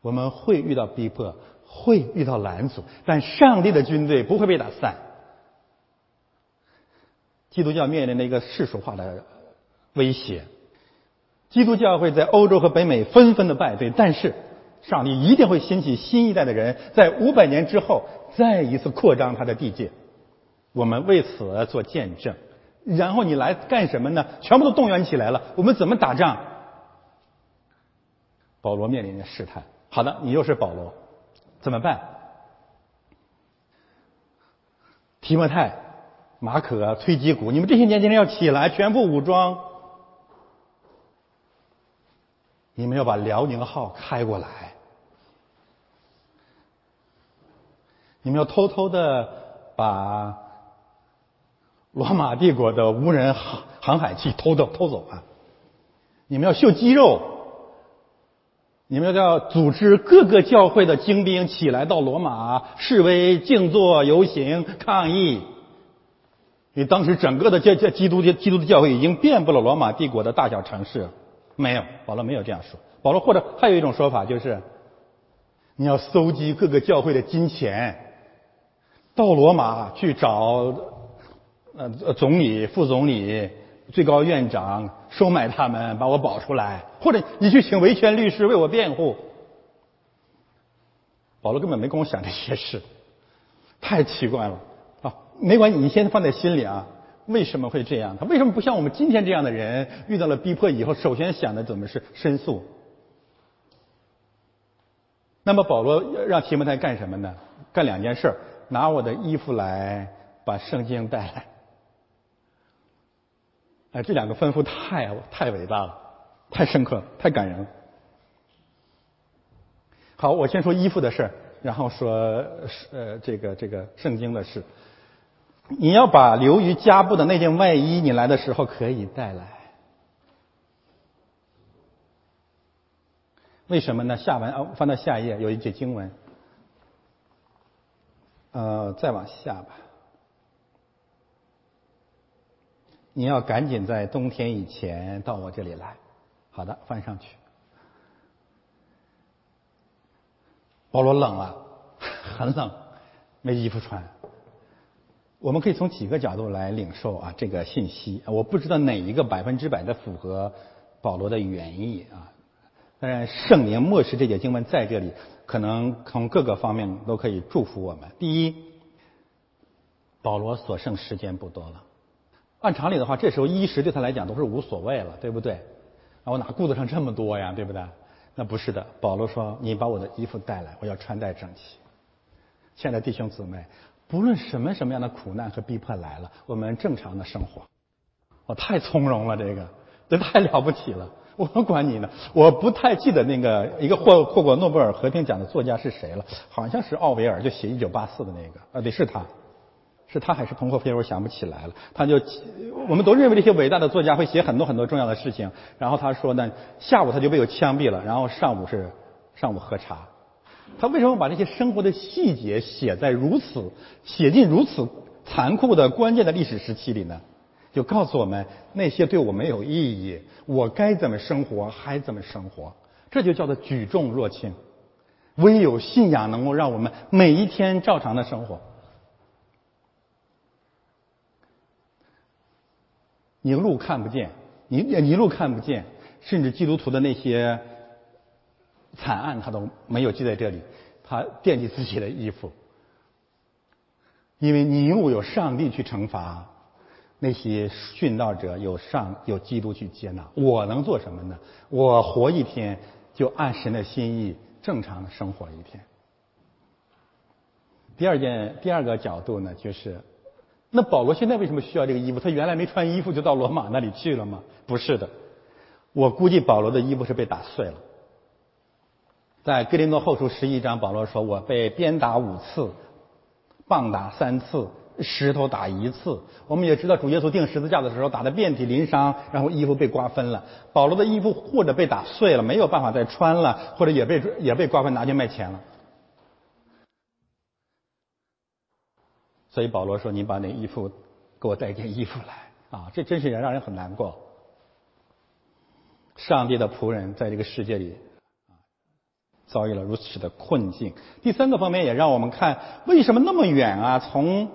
我们会遇到逼迫，会遇到拦阻，但上帝的军队不会被打散。基督教面临的一个世俗化的威胁，基督教会在欧洲和北美纷纷的败退，但是上帝一定会兴起新一代的人，在五百年之后再一次扩张他的地界。我们为此做见证。然后你来干什么呢？全部都动员起来了，我们怎么打仗？保罗面临着试探。好的，你又是保罗，怎么办？提摩太、马可、崔基古，你们这些年轻人要起来，全部武装，你们要把辽宁号开过来，你们要偷偷的把罗马帝国的无人航航海器偷走偷走啊！你们要秀肌肉。你们要组织各个教会的精兵起来到罗马示威、静坐、游行、抗议。因为当时整个的教教基督教基督的教会已经遍布了罗马帝国的大小城市。没有，保罗没有这样说。保罗或者还有一种说法就是，你要搜集各个教会的金钱，到罗马去找呃总理、副总理。最高院长收买他们，把我保出来，或者你去请维权律师为我辩护。保罗根本没跟我想这些事，太奇怪了啊！没关系，你先放在心里啊。为什么会这样？他为什么不像我们今天这样的人，遇到了逼迫以后，首先想的怎么是申诉？那么保罗让提摩太干什么呢？干两件事：拿我的衣服来，把圣经带来。这两个吩咐太太伟大了，太深刻了，太感人了。好，我先说衣服的事然后说呃这个这个圣经的事。你要把留于家布的那件外衣，你来的时候可以带来。为什么呢？下文哦，翻到下一页有一节经文，呃，再往下吧。你要赶紧在冬天以前到我这里来。好的，翻上去。保罗冷了，很冷，没衣服穿。我们可以从几个角度来领受啊这个信息。我不知道哪一个百分之百的符合保罗的原意啊。当然，圣灵漠视这节经文在这里，可能从各个方面都可以祝福我们。第一，保罗所剩时间不多了。按常理的话，这时候衣食对他来讲都是无所谓了，对不对？啊，我哪顾得上这么多呀，对不对？那不是的。保罗说：“你把我的衣服带来，我要穿戴整齐。”亲爱的弟兄姊妹。不论什么什么样的苦难和逼迫来了，我们正常的生活，我太从容了，这个这太了不起了。我管你呢，我不太记得那个一个获获过诺贝尔和平奖的作家是谁了，好像是奥维尔，就写《一九八四》的那个，啊，得是他，是他还是彭霍菲？我想不起来了。他就我们都认为这些伟大的作家会写很多很多重要的事情，然后他说呢，下午他就被我枪毙了，然后上午是上午喝茶。他为什么把这些生活的细节写在如此写进如此残酷的关键的历史时期里呢？就告诉我们那些对我没有意义，我该怎么生活还怎么生活，这就叫做举重若轻。唯有信仰能够让我们每一天照常的生活。你路看不见，你你路看不见，甚至基督徒的那些。惨案他都没有记在这里，他惦记自己的衣服，因为尼禄有上帝去惩罚那些殉道者，有上有基督去接纳。我能做什么呢？我活一天，就按神的心意正常生活一天。第二件第二个角度呢，就是那保罗现在为什么需要这个衣服？他原来没穿衣服就到罗马那里去了吗？不是的，我估计保罗的衣服是被打碎了。在哥林多后书十一章，保罗说：“我被鞭打五次，棒打三次，石头打一次。”我们也知道，主耶稣钉十字架的时候打得遍体鳞伤，然后衣服被瓜分了。保罗的衣服或者被打碎了，没有办法再穿了，或者也被也被瓜分拿去卖钱了。所以保罗说：“你把那衣服给我带件衣服来啊！”这真是让人很难过。上帝的仆人在这个世界里啊。遭遇了如此的困境。第三个方面也让我们看，为什么那么远啊？从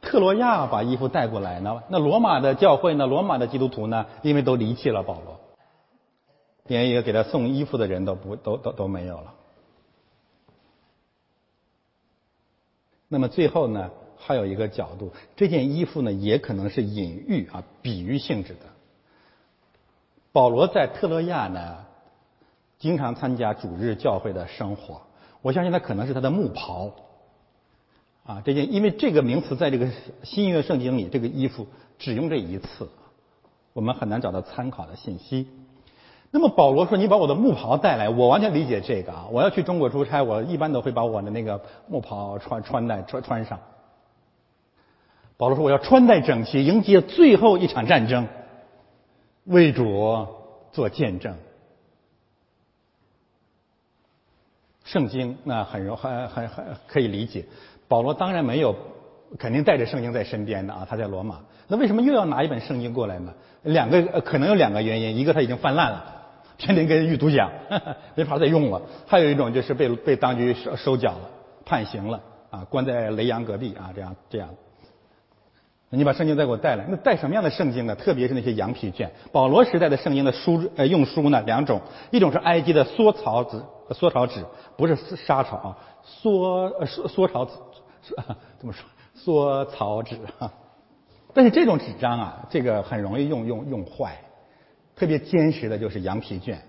特罗亚把衣服带过来呢？那罗马的教会呢？罗马的基督徒呢？因为都离弃了保罗，连一个给他送衣服的人都不都都都没有了。那么最后呢，还有一个角度，这件衣服呢，也可能是隐喻啊，比喻性质的。保罗在特洛亚呢？经常参加主日教会的生活，我相信他可能是他的牧袍啊。这件因为这个名词在这个新约圣经里，这个衣服只用这一次，我们很难找到参考的信息。那么保罗说：“你把我的牧袍带来。”我完全理解这个啊。我要去中国出差，我一般都会把我的那个牧袍穿穿戴穿穿上。保罗说：“我要穿戴整齐，迎接最后一场战争，为主做见证。”圣经那很容很很很可以理解，保罗当然没有肯定带着圣经在身边的啊，他在罗马，那为什么又要拿一本圣经过来呢？两个可能有两个原因，一个他已经泛滥了，天天跟狱卒讲，没法再用了；还有一种就是被被当局收收缴了，判刑了啊，关在雷阳隔壁啊，这样这样。你把圣经再给我带来，那带什么样的圣经呢？特别是那些羊皮卷。保罗时代的圣经的书呃用书呢两种，一种是埃及的缩草纸，缩草纸不是沙草啊，缩缩缩草纸 怎么说？缩草纸哈。但是这种纸张啊，这个很容易用用用坏，特别坚实的就是羊皮卷，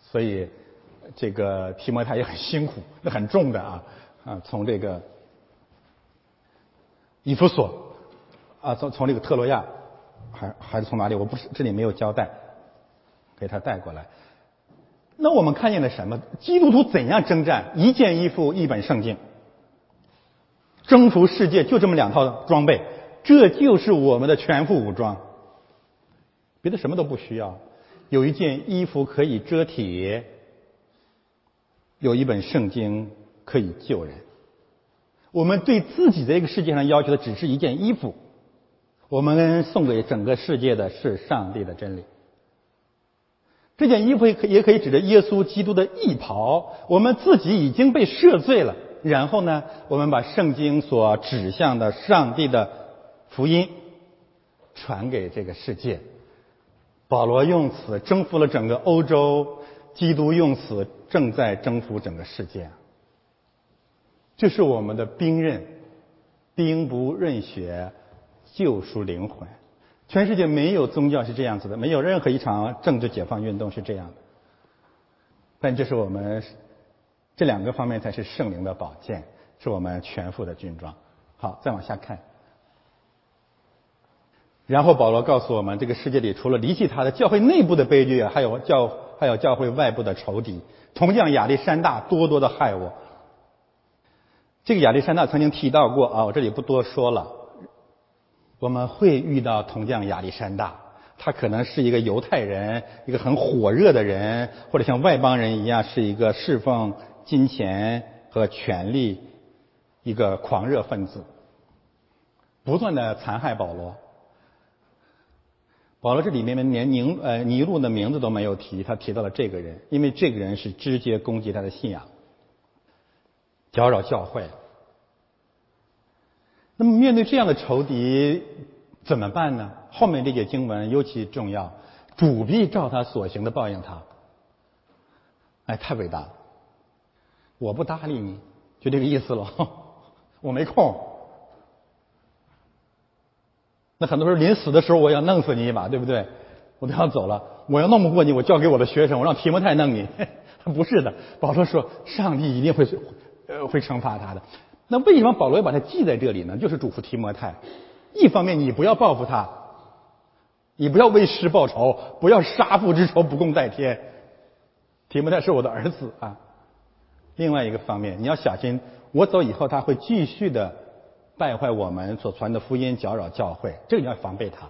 所以这个提摩太也很辛苦，那很重的啊啊，从这个以弗所。啊，从从这个特洛亚，还还是从哪里？我不是这里没有交代，给他带过来。那我们看见了什么？基督徒怎样征战？一件衣服，一本圣经，征服世界就这么两套装备。这就是我们的全副武装。别的什么都不需要，有一件衣服可以遮体，有一本圣经可以救人。我们对自己在这个世界上要求的只是一件衣服，我们送给整个世界的是上帝的真理。这件衣服也可也可以指着耶稣基督的义袍。我们自己已经被赦罪了，然后呢，我们把圣经所指向的上帝的福音传给这个世界。保罗用此征服了整个欧洲，基督用此正在征服整个世界。这是我们的兵刃，兵不刃血，救赎灵魂。全世界没有宗教是这样子的，没有任何一场政治解放运动是这样的。但这是我们这两个方面才是圣灵的宝剑，是我们全副的军装。好，再往下看。然后保罗告诉我们，这个世界里除了离弃他的教会内部的悲剧，还有教还有教会外部的仇敌，同样亚历山大多多的害我。这个亚历山大曾经提到过啊，我这里不多说了。我们会遇到铜匠亚历山大，他可能是一个犹太人，一个很火热的人，或者像外邦人一样是一个侍奉金钱和权力一个狂热分子，不断的残害保罗。保罗这里面连尼呃尼禄的名字都没有提，他提到了这个人，因为这个人是直接攻击他的信仰。搅扰教会，那么面对这样的仇敌怎么办呢？后面这节经文尤其重要，主必照他所行的报应他。哎，太伟大了！我不搭理你，就这个意思了。我没空。那很多时候临死的时候，我要弄死你一把，对不对？我都要走了，我要弄不过你，我交给我的学生，我让提摩太弄你。不是的，保罗说，上帝一定会。呃，会惩罚他的。那为什么保罗要把他记在这里呢？就是嘱咐提摩太，一方面你不要报复他，你不要为师报仇，不要杀父之仇不共戴天。提摩太是我的儿子啊。另外一个方面，你要小心，我走以后他会继续的败坏我们所传的福音，搅扰教会，这个你要防备他。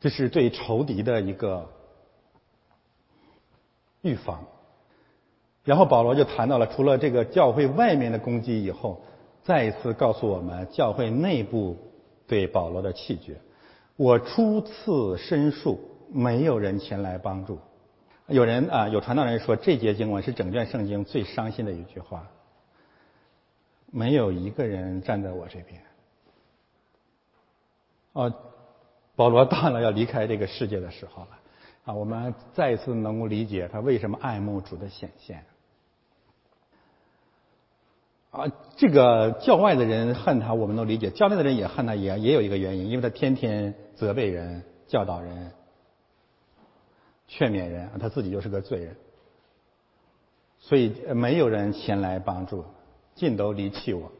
这是对仇敌的一个预防。然后保罗就谈到了，除了这个教会外面的攻击以后，再一次告诉我们教会内部对保罗的弃绝。我初次申诉，没有人前来帮助。有人啊，有传道人说，这节经文是整卷圣经最伤心的一句话。没有一个人站在我这边。哦，保罗到了要离开这个世界的时候了。啊，我们再一次能够理解他为什么爱慕主的显现。啊，这个教外的人恨他，我们都理解；教内的人也恨他，也也有一个原因，因为他天天责备人、教导人、劝勉人，他自己就是个罪人，所以没有人前来帮助，尽都离弃我。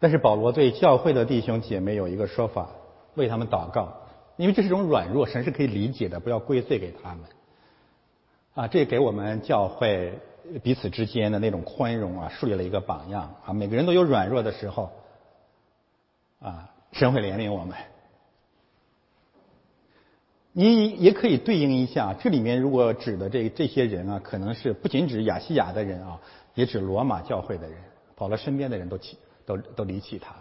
但是保罗对教会的弟兄姐妹有一个说法：为他们祷告，因为这是一种软弱，神是可以理解的，不要归罪给他们。啊，这给我们教会。彼此之间的那种宽容啊，树立了一个榜样啊。每个人都有软弱的时候，啊，神会怜悯我们。你也可以对应一下，这里面如果指的这这些人啊，可能是不仅指亚细亚的人啊，也指罗马教会的人，跑了身边的人都弃都都离弃他。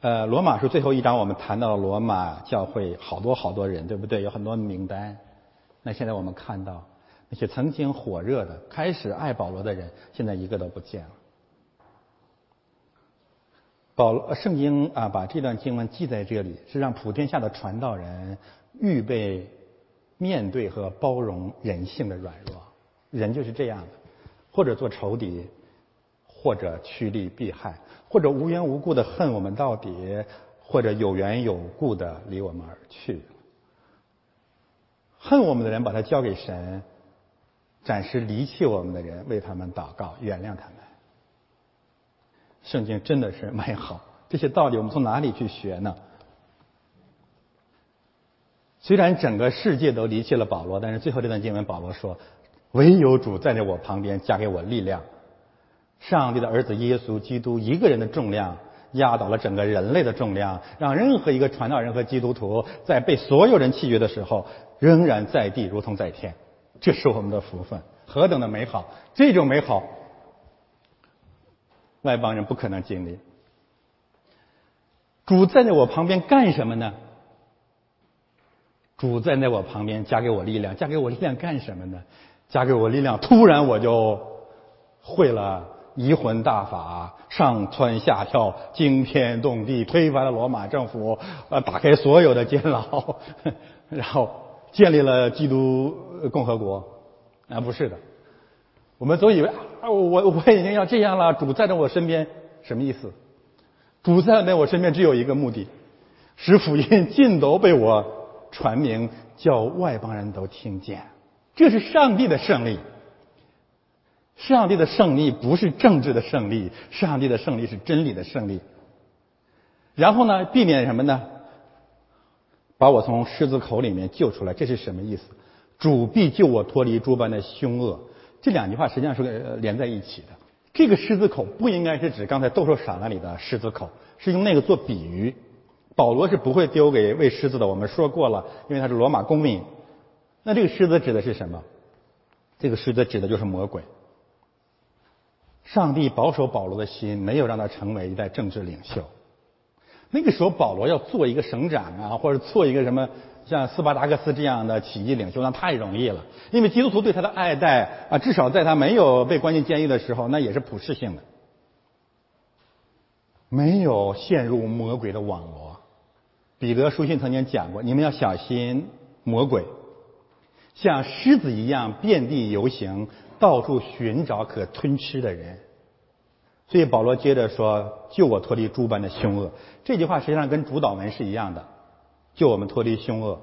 呃，罗马书最后一章我们谈到了罗马教会好多好多人，对不对？有很多名单。那现在我们看到。那些曾经火热的、开始爱保罗的人，现在一个都不见了。保罗圣经啊，把这段经文记在这里，是让普天下的传道人预备面对和包容人性的软弱。人就是这样的，或者做仇敌，或者趋利避害，或者无缘无故的恨我们到底，或者有缘有故的离我们而去。恨我们的人，把他交给神。暂时离弃我们的人，为他们祷告，原谅他们。圣经真的是美好，这些道理我们从哪里去学呢？虽然整个世界都离弃了保罗，但是最后这段经文，保罗说：“唯有主站在我旁边，加给我力量，上帝的儿子耶稣基督一个人的重量压倒了整个人类的重量，让任何一个传道人和基督徒在被所有人弃绝的时候，仍然在地如同在天。这是我们的福分，何等的美好！这种美好，外邦人不可能经历。主站在我旁边干什么呢？主站在我旁边，加给我力量，加给我力量干什么呢？加给我力量，突然我就会了移魂大法，上蹿下跳，惊天动地，推翻了罗马政府，呃，打开所有的监牢，然后。建立了基督共和国，啊，不是的，我们总以为啊，我我已经要这样了，主在在我身边，什么意思？主在在我身边只有一个目的，使福音尽都被我传明，叫外邦人都听见，这是上帝的胜利。上帝的胜利不是政治的胜利，上帝的胜利是真理的胜利。然后呢，避免什么呢？把我从狮子口里面救出来，这是什么意思？主必救我脱离诸般的凶恶。这两句话实际上是连在一起的。这个狮子口不应该是指刚才斗兽场那里的狮子口，是用那个做比喻。保罗是不会丢给喂狮子的，我们说过了，因为他是罗马公民。那这个狮子指的是什么？这个狮子指的就是魔鬼。上帝保守保罗的心，没有让他成为一代政治领袖。那个时候，保罗要做一个省长啊，或者做一个什么像斯巴达克斯这样的起义领袖，那太容易了。因为基督徒对他的爱戴啊，至少在他没有被关进监狱的时候，那也是普世性的，没有陷入魔鬼的网罗。彼得书信曾经讲过，你们要小心魔鬼，像狮子一样遍地游行，到处寻找可吞吃的人。所以保罗接着说：“救我脱离诸般的凶恶。”这句话实际上跟主导文是一样的，“救我们脱离凶恶”，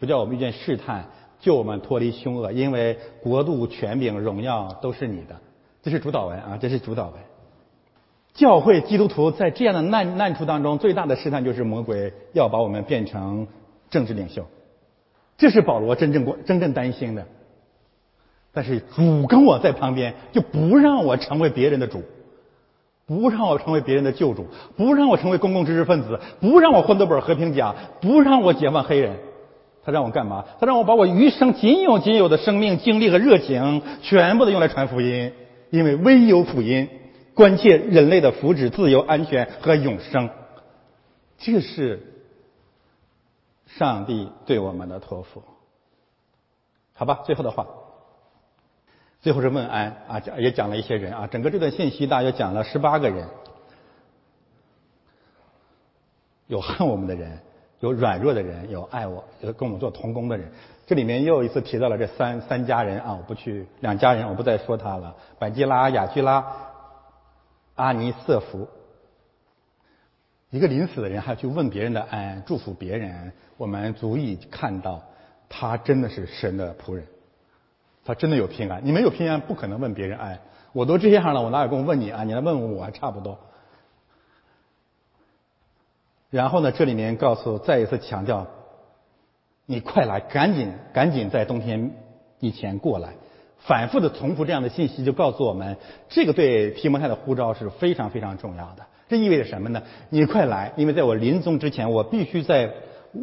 不叫我们遇见试探，救我们脱离凶恶，因为国度、权柄、荣耀都是你的。这是主导文啊，这是主导文。教会基督徒在这样的难难处当中，最大的试探就是魔鬼要把我们变成政治领袖，这是保罗真正过真正担心的。但是主跟我在旁边，就不让我成为别人的主。不让我成为别人的救主，不让我成为公共知识分子，不让我获得本和平奖，不让我解放黑人，他让我干嘛？他让我把我余生仅有仅有的生命、精力和热情，全部都用来传福音，因为唯有福音关切人类的福祉、自由、安全和永生。这是上帝对我们的托付。好吧，最后的话。最后是问安啊，讲也讲了一些人啊，整个这段信息大约讲了十八个人，有恨我们的人，有软弱的人，有爱我，有跟我们做同工的人。这里面又一次提到了这三三家人啊，我不去两家人，我不再说他了。百基拉、雅居拉、阿尼瑟福，一个临死的人还要去问别人的安，祝福别人，我们足以看到他真的是神的仆人。他真的有平安，你没有平安，不可能问别人爱。我都这样了，我哪有功夫问你啊？你来问问我还差不多。然后呢，这里面告诉，再一次强调，你快来，赶紧，赶紧在冬天以前过来。反复的重复这样的信息，就告诉我们，这个对提摩太的呼召是非常非常重要的。这意味着什么呢？你快来，因为在我临终之前，我必须在，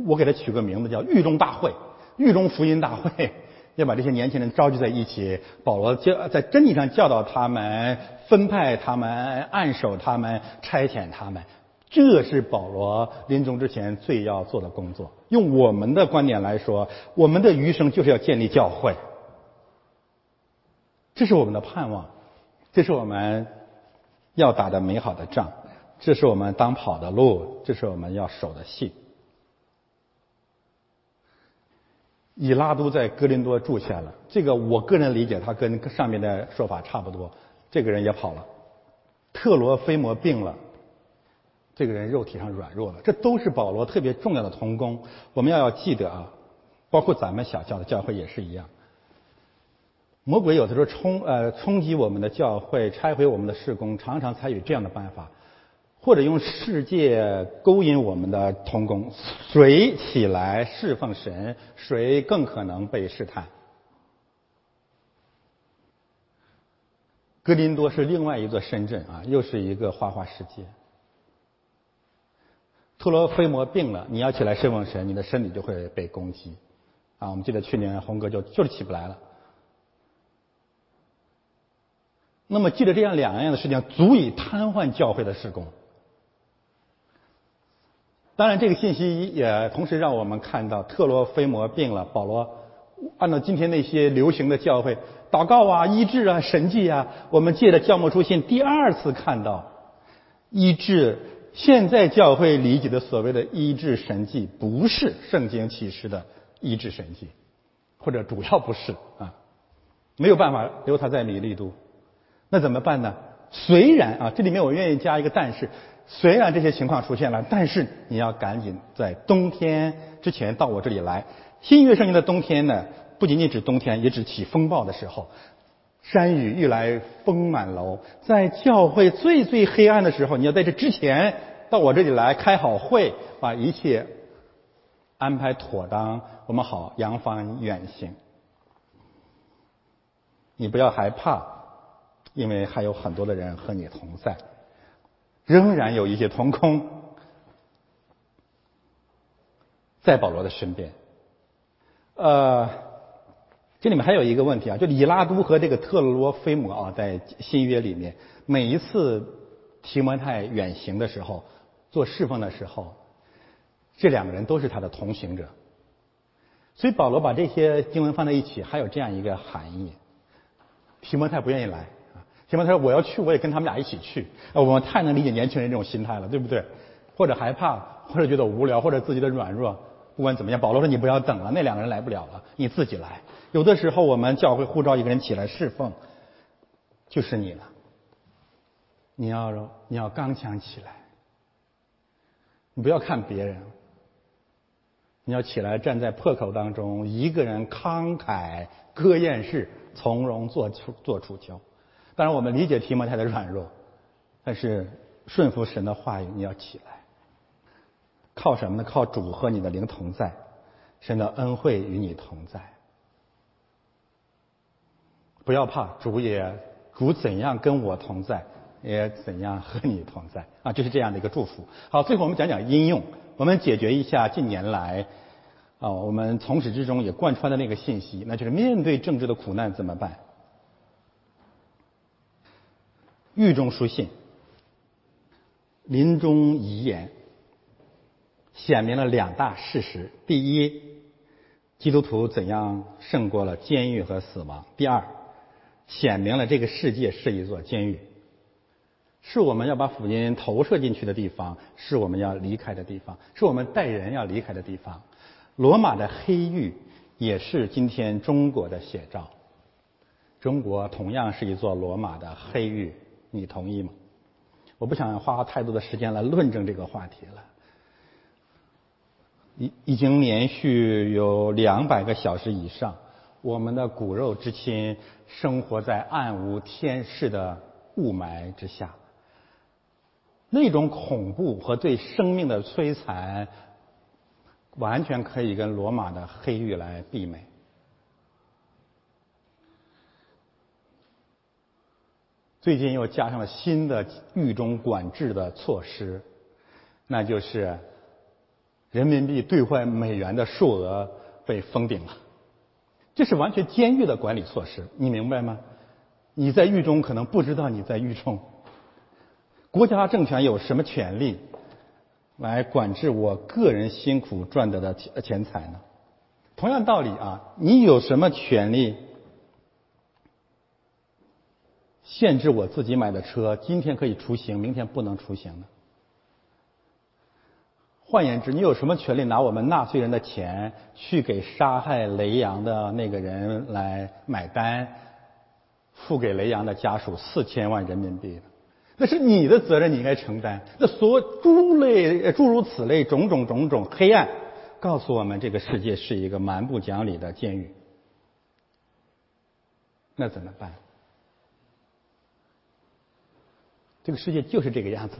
我给他取个名字叫狱中大会，狱中福音大会。要把这些年轻人召集在一起，保罗教在真理上教导他们，分派他们，按守他们，差遣他们，这是保罗临终之前最要做的工作。用我们的观点来说，我们的余生就是要建立教会，这是我们的盼望，这是我们要打的美好的仗，这是我们当跑的路，这是我们要守的信。以拉都在哥林多住下了，这个我个人理解，他跟上面的说法差不多。这个人也跑了。特罗菲摩病了，这个人肉体上软弱了，这都是保罗特别重要的同工。我们要要记得啊，包括咱们小教的教会也是一样。魔鬼有的时候冲呃冲击我们的教会，拆毁我们的事工，常常采取这样的办法。或者用世界勾引我们的童工，谁起来侍奉神，谁更可能被试探。格林多是另外一座深圳啊，又是一个花花世界。特罗菲摩病了，你要起来侍奉神，你的身体就会被攻击啊。我们记得去年红哥就就是起不来了。那么，记得这样两样的事情，足以瘫痪教会的施工。当然，这个信息也同时让我们看到，特罗菲摩病了，保罗按照今天那些流行的教会祷告啊、医治啊、神迹啊，我们借着教牧书信第二次看到医治。现在教会理解的所谓的医治神迹，不是圣经启示的医治神迹，或者主要不是啊，没有办法留他在米利都。那怎么办呢？虽然啊，这里面我愿意加一个但是，虽然这些情况出现了，但是你要赶紧在冬天之前到我这里来。新约圣经的冬天呢，不仅仅指冬天，也指起风暴的时候，山雨欲来风满楼。在教会最最黑暗的时候，你要在这之前到我这里来开好会，把一切安排妥当，我们好扬帆远行。你不要害怕。因为还有很多的人和你同在，仍然有一些同工在保罗的身边。呃，这里面还有一个问题啊，就以拉都和这个特罗菲摩啊，在新约里面，每一次提摩太远行的时候，做侍奉的时候，这两个人都是他的同行者。所以保罗把这些经文放在一起，还有这样一个含义：提摩太不愿意来。行吧，他说：“我要去，我也跟他们俩一起去。”我们太能理解年轻人这种心态了，对不对？或者害怕，或者觉得无聊，或者自己的软弱。不管怎么样，保罗说：“你不要等了，那两个人来不了了，你自己来。”有的时候，我们教会呼召一个人起来侍奉，就是你了。你要你要刚强起来，你不要看别人，你要起来站在破口当中，一个人慷慨歌宴式，从容做出做出交。当然，我们理解提摩太的软弱，但是顺服神的话语，你要起来。靠什么呢？靠主和你的灵同在，神的恩惠与你同在。不要怕，主也主怎样跟我同在，也怎样和你同在啊！就是这样的一个祝福。好，最后我们讲讲应用，我们解决一下近年来啊，我们从始至终也贯穿的那个信息，那就是面对政治的苦难怎么办？狱中书信、临终遗言，显明了两大事实：第一，基督徒怎样胜过了监狱和死亡；第二，显明了这个世界是一座监狱，是我们要把福音投射进去的地方，是我们要离开的地方，是我们带人要离开的地方。罗马的黑狱也是今天中国的写照，中国同样是一座罗马的黑狱。你同意吗？我不想花太多的时间来论证这个话题了。已已经连续有两百个小时以上，我们的骨肉之亲生活在暗无天日的雾霾之下，那种恐怖和对生命的摧残，完全可以跟罗马的黑狱来媲美。最近又加上了新的狱中管制的措施，那就是人民币兑换美元的数额被封顶了。这是完全监狱的管理措施，你明白吗？你在狱中可能不知道你在狱中。国家政权有什么权利来管制我个人辛苦赚得的钱钱财呢？同样道理啊，你有什么权利？限制我自己买的车，今天可以出行，明天不能出行。换言之，你有什么权利拿我们纳税人的钱去给杀害雷阳的那个人来买单，付给雷阳的家属四千万人民币呢那是你的责任，你应该承担。那所诸类诸如此类种种种种黑暗，告诉我们这个世界是一个蛮不讲理的监狱。那怎么办？这个世界就是这个样子。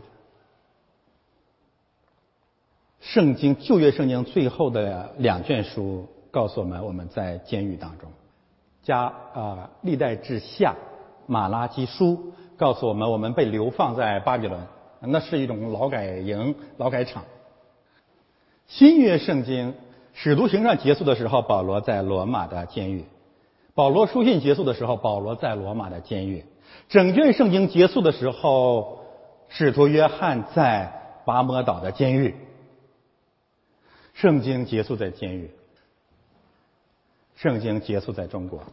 圣经旧约圣经最后的两卷书告诉我们，我们在监狱当中，加啊历代之下马拉基书告诉我们，我们被流放在巴比伦，那是一种劳改营、劳改场。新约圣经使徒行传结束的时候，保罗在罗马的监狱；保罗书信结束的时候，保罗在罗马的监狱。整卷圣经结束的时候，使徒约翰在拔摩岛的监狱。圣经结束在监狱，圣经结束在中国。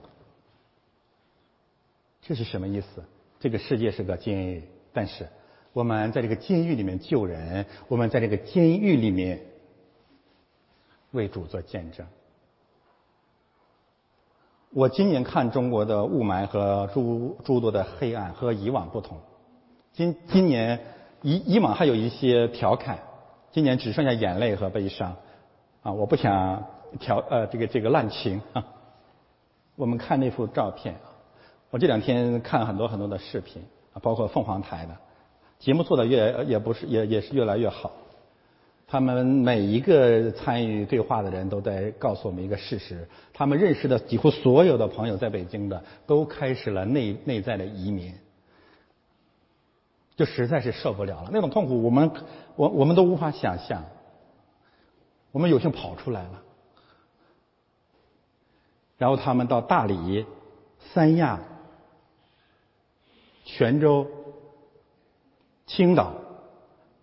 这是什么意思？这个世界是个监狱，但是我们在这个监狱里面救人，我们在这个监狱里面为主做见证。我今年看中国的雾霾和诸诸多的黑暗和以往不同，今今年以以往还有一些调侃，今年只剩下眼泪和悲伤啊！我不想调呃这个这个滥情啊。我们看那幅照片啊。我这两天看很多很多的视频啊，包括凤凰台的节目做的越也不是也也是越来越好。他们每一个参与对话的人都在告诉我们一个事实：他们认识的几乎所有的朋友在北京的都开始了内内在的移民，就实在是受不了了。那种痛苦，我们我我们都无法想象。我们有幸跑出来了，然后他们到大理、三亚。泉州、青岛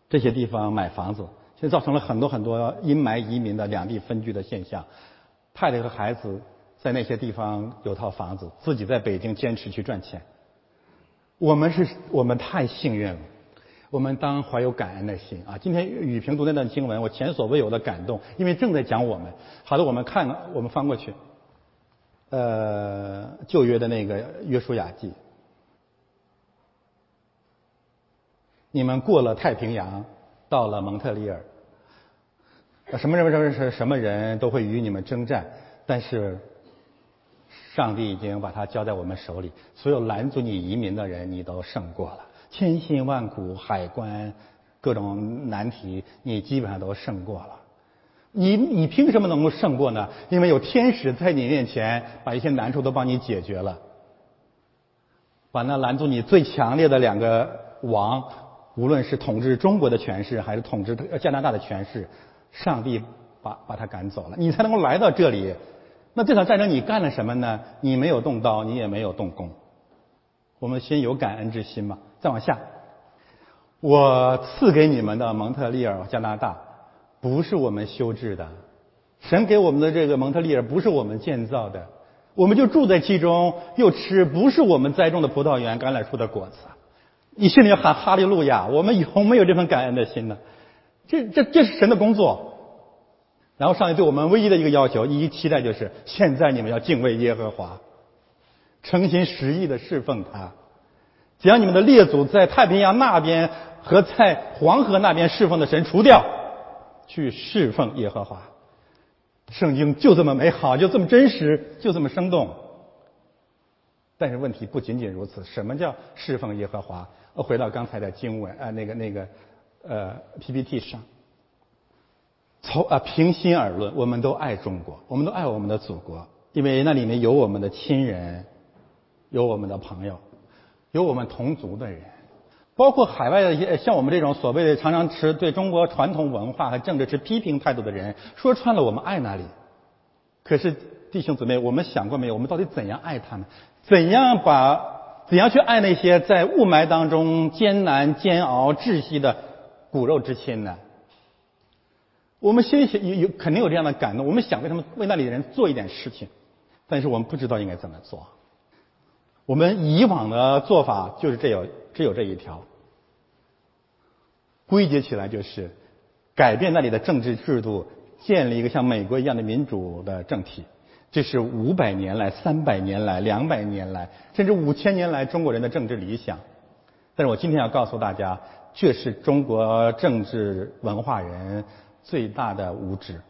这些地方买房子，现在造成了很多很多阴霾移民的两地分居的现象。太太和孩子在那些地方有套房子，自己在北京坚持去赚钱。我们是我们太幸运了，我们当怀有感恩的心啊！今天雨萍读那段经文，我前所未有的感动，因为正在讲我们。好的，我们看，我们翻过去，呃，旧约的那个约书亚记。你们过了太平洋，到了蒙特利尔，什么人什么什什么人都会与你们征战，但是上帝已经把它交在我们手里。所有拦阻你移民的人，你都胜过了。千辛万苦，海关各种难题，你基本上都胜过了。你你凭什么能够胜过呢？因为有天使在你面前，把一些难处都帮你解决了，把那拦阻你最强烈的两个王。无论是统治中国的权势，还是统治加拿大的权势，上帝把把他赶走了，你才能够来到这里。那这场战争你干了什么呢？你没有动刀，你也没有动工。我们先有感恩之心嘛。再往下，我赐给你们的蒙特利尔加拿大，不是我们修治的，神给我们的这个蒙特利尔不是我们建造的，我们就住在其中，又吃不是我们栽种的葡萄园橄榄树的果子。你心里要喊哈利路亚！我们有没有这份感恩的心呢？这、这、这是神的工作。然后上帝对我们唯一的一个要求、一期待就是：现在你们要敬畏耶和华，诚心实意的侍奉他，将你们的列祖在太平洋那边和在黄河那边侍奉的神除掉，去侍奉耶和华。圣经就这么美好，就这么真实，就这么生动。但是问题不仅仅如此，什么叫侍奉耶和华？回到刚才的经文啊，那个那个呃 PPT 上，从啊平心而论，我们都爱中国，我们都爱我们的祖国，因为那里面有我们的亲人，有我们的朋友，有我们同族的人，包括海外的一些像我们这种所谓的常常持对中国传统文化和政治持批评态度的人，说穿了，我们爱那里。可是弟兄姊妹，我们想过没有？我们到底怎样爱他们？怎样把？怎样去爱那些在雾霾当中艰难煎熬窒息的骨肉之亲呢？我们心里有有肯定有这样的感动，我们想为他们为那里的人做一点事情，但是我们不知道应该怎么做。我们以往的做法就是这有只有这一条，归结起来就是改变那里的政治制度，建立一个像美国一样的民主的政体。这是五百年来、三百年来、两百年来，甚至五千年来中国人的政治理想。但是我今天要告诉大家，却是中国政治文化人最大的无知。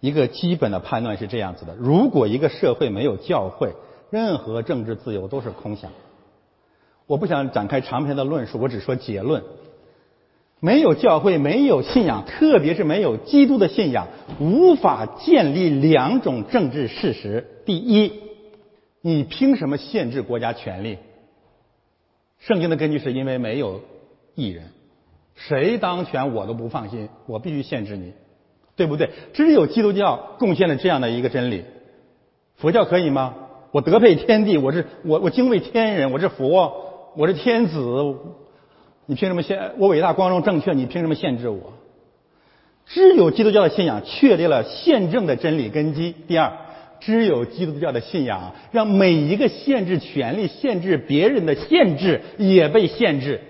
一个基本的判断是这样子的：如果一个社会没有教会，任何政治自由都是空想。我不想展开长篇的论述，我只说结论。没有教会，没有信仰，特别是没有基督的信仰，无法建立两种政治事实：第一，你凭什么限制国家权力？圣经的根据是因为没有艺人，谁当权我都不放心，我必须限制你，对不对？只有基督教贡献了这样的一个真理，佛教可以吗？我德配天地，我是我我敬畏天人，我是佛，我是天子，你凭什么限？我伟大光荣正确，你凭什么限制我？只有基督教的信仰确立了宪政的真理根基。第二，只有基督教的信仰让每一个限制权利、限制别人的限制也被限制。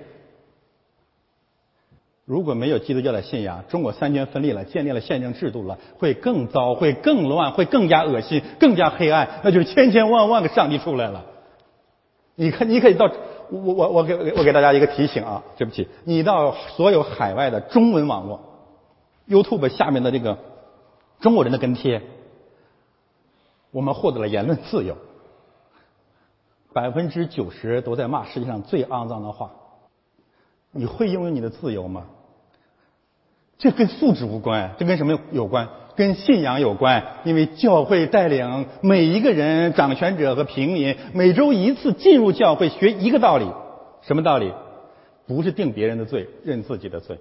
如果没有基督教的信仰，中国三权分立了，建立了宪政制度了，会更糟，会更乱，会更加恶心，更加黑暗，那就是千千万万个上帝出来了。你看，你可以到我我我给我给大家一个提醒啊，对不起，你到所有海外的中文网络。YouTube 下面的这个中国人的跟帖，我们获得了言论自由，百分之九十都在骂世界上最肮脏的话。你会拥有你的自由吗？这跟素质无关，这跟什么有关？跟信仰有关。因为教会带领每一个人，掌权者和平民，每周一次进入教会学一个道理，什么道理？不是定别人的罪，认自己的罪。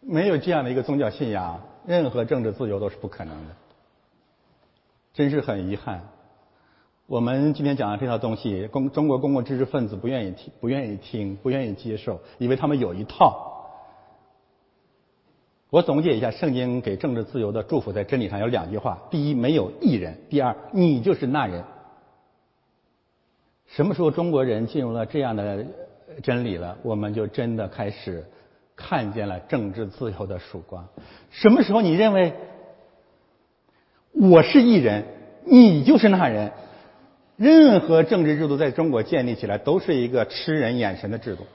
没有这样的一个宗教信仰，任何政治自由都是不可能的。真是很遗憾，我们今天讲的这套东西，公中国公共知识分子不愿意听，不愿意听，不愿意接受，以为他们有一套。我总结一下，圣经给政治自由的祝福在真理上有两句话：第一，没有一人；第二，你就是那人。什么时候中国人进入了这样的真理了，我们就真的开始。看见了政治自由的曙光。什么时候你认为我是艺人，你就是那人？任何政治制度在中国建立起来都是一个吃人眼神的制度。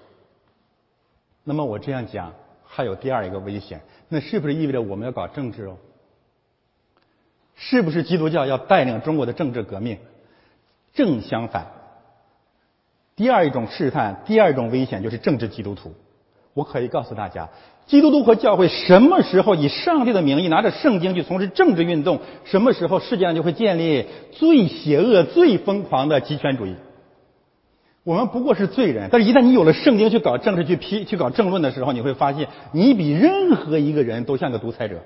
那么我这样讲还有第二一个危险，那是不是意味着我们要搞政治哦？是不是基督教要带领中国的政治革命？正相反，第二一种试探，第二种危险就是政治基督徒。我可以告诉大家，基督徒和教会什么时候以上帝的名义拿着圣经去从事政治运动，什么时候世界上就会建立最邪恶、最疯狂的极权主义。我们不过是罪人，但是一旦你有了圣经去搞政治、去批、去搞政论的时候，你会发现你比任何一个人都像个独裁者。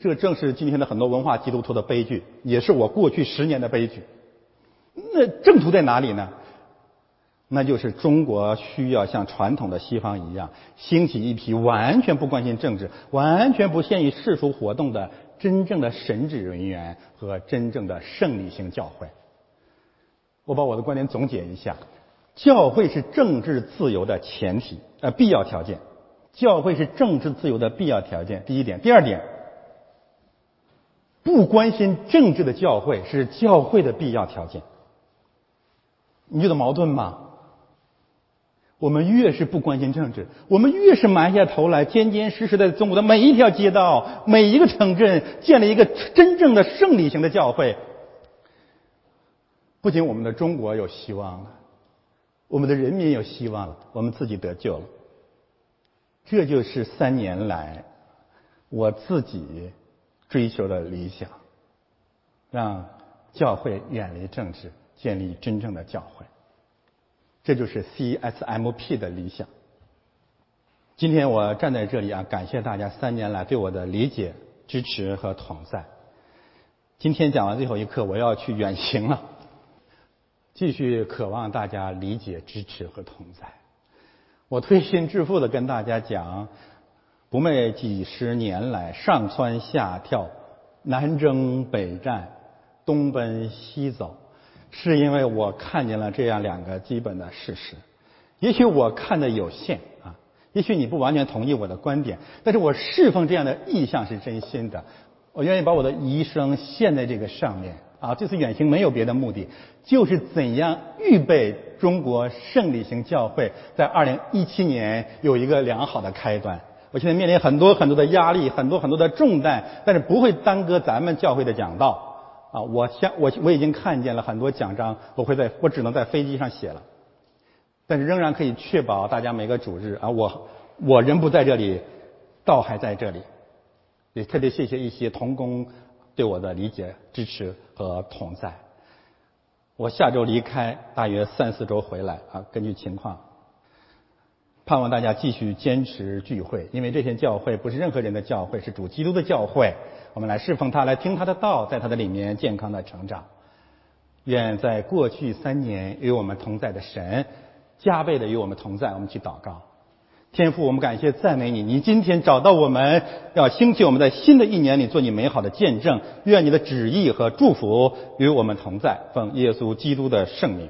这正是今天的很多文化基督徒的悲剧，也是我过去十年的悲剧。那正途在哪里呢？那就是中国需要像传统的西方一样，兴起一批完全不关心政治、完全不限于世俗活动的真正的神职人员和真正的胜利性教会。我把我的观点总结一下：教会是政治自由的前提，呃，必要条件。教会是政治自由的必要条件。第一点，第二点，不关心政治的教会是教会的必要条件。你觉得矛盾吗？我们越是不关心政治，我们越是埋下头来，坚坚实实在中国的每一条街道、每一个城镇建立一个真正的胜利型的教会。不仅我们的中国有希望了，我们的人民有希望了，我们自己得救了。这就是三年来我自己追求的理想，让教会远离政治，建立真正的教会。这就是 CSMP 的理想。今天我站在这里啊，感谢大家三年来对我的理解、支持和同在。今天讲完最后一课，我要去远行了，继续渴望大家理解、支持和同在。我推心置腹的跟大家讲，不昧几十年来上蹿下跳、南征北战、东奔西走。是因为我看见了这样两个基本的事实，也许我看的有限啊，也许你不完全同意我的观点，但是我侍奉这样的意向是真心的，我愿意把我的一生献在这个上面啊。这次远行没有别的目的，就是怎样预备中国胜利型教会在二零一七年有一个良好的开端。我现在面临很多很多的压力，很多很多的重担，但是不会耽搁咱们教会的讲道。啊，我相我我已经看见了很多奖章，我会在我只能在飞机上写了，但是仍然可以确保大家每个主日啊，我我人不在这里，道还在这里，也特别谢谢一些同工对我的理解、支持和同在。我下周离开，大约三四周回来啊，根据情况。盼望大家继续坚持聚会，因为这些教会不是任何人的教会，是主基督的教会。我们来侍奉他，来听他的道，在他的里面健康的成长。愿在过去三年与我们同在的神，加倍的与我们同在。我们去祷告，天父，我们感谢赞美你。你今天找到我们，要兴起我们在新的一年里做你美好的见证。愿你的旨意和祝福与我们同在。奉耶稣基督的圣名。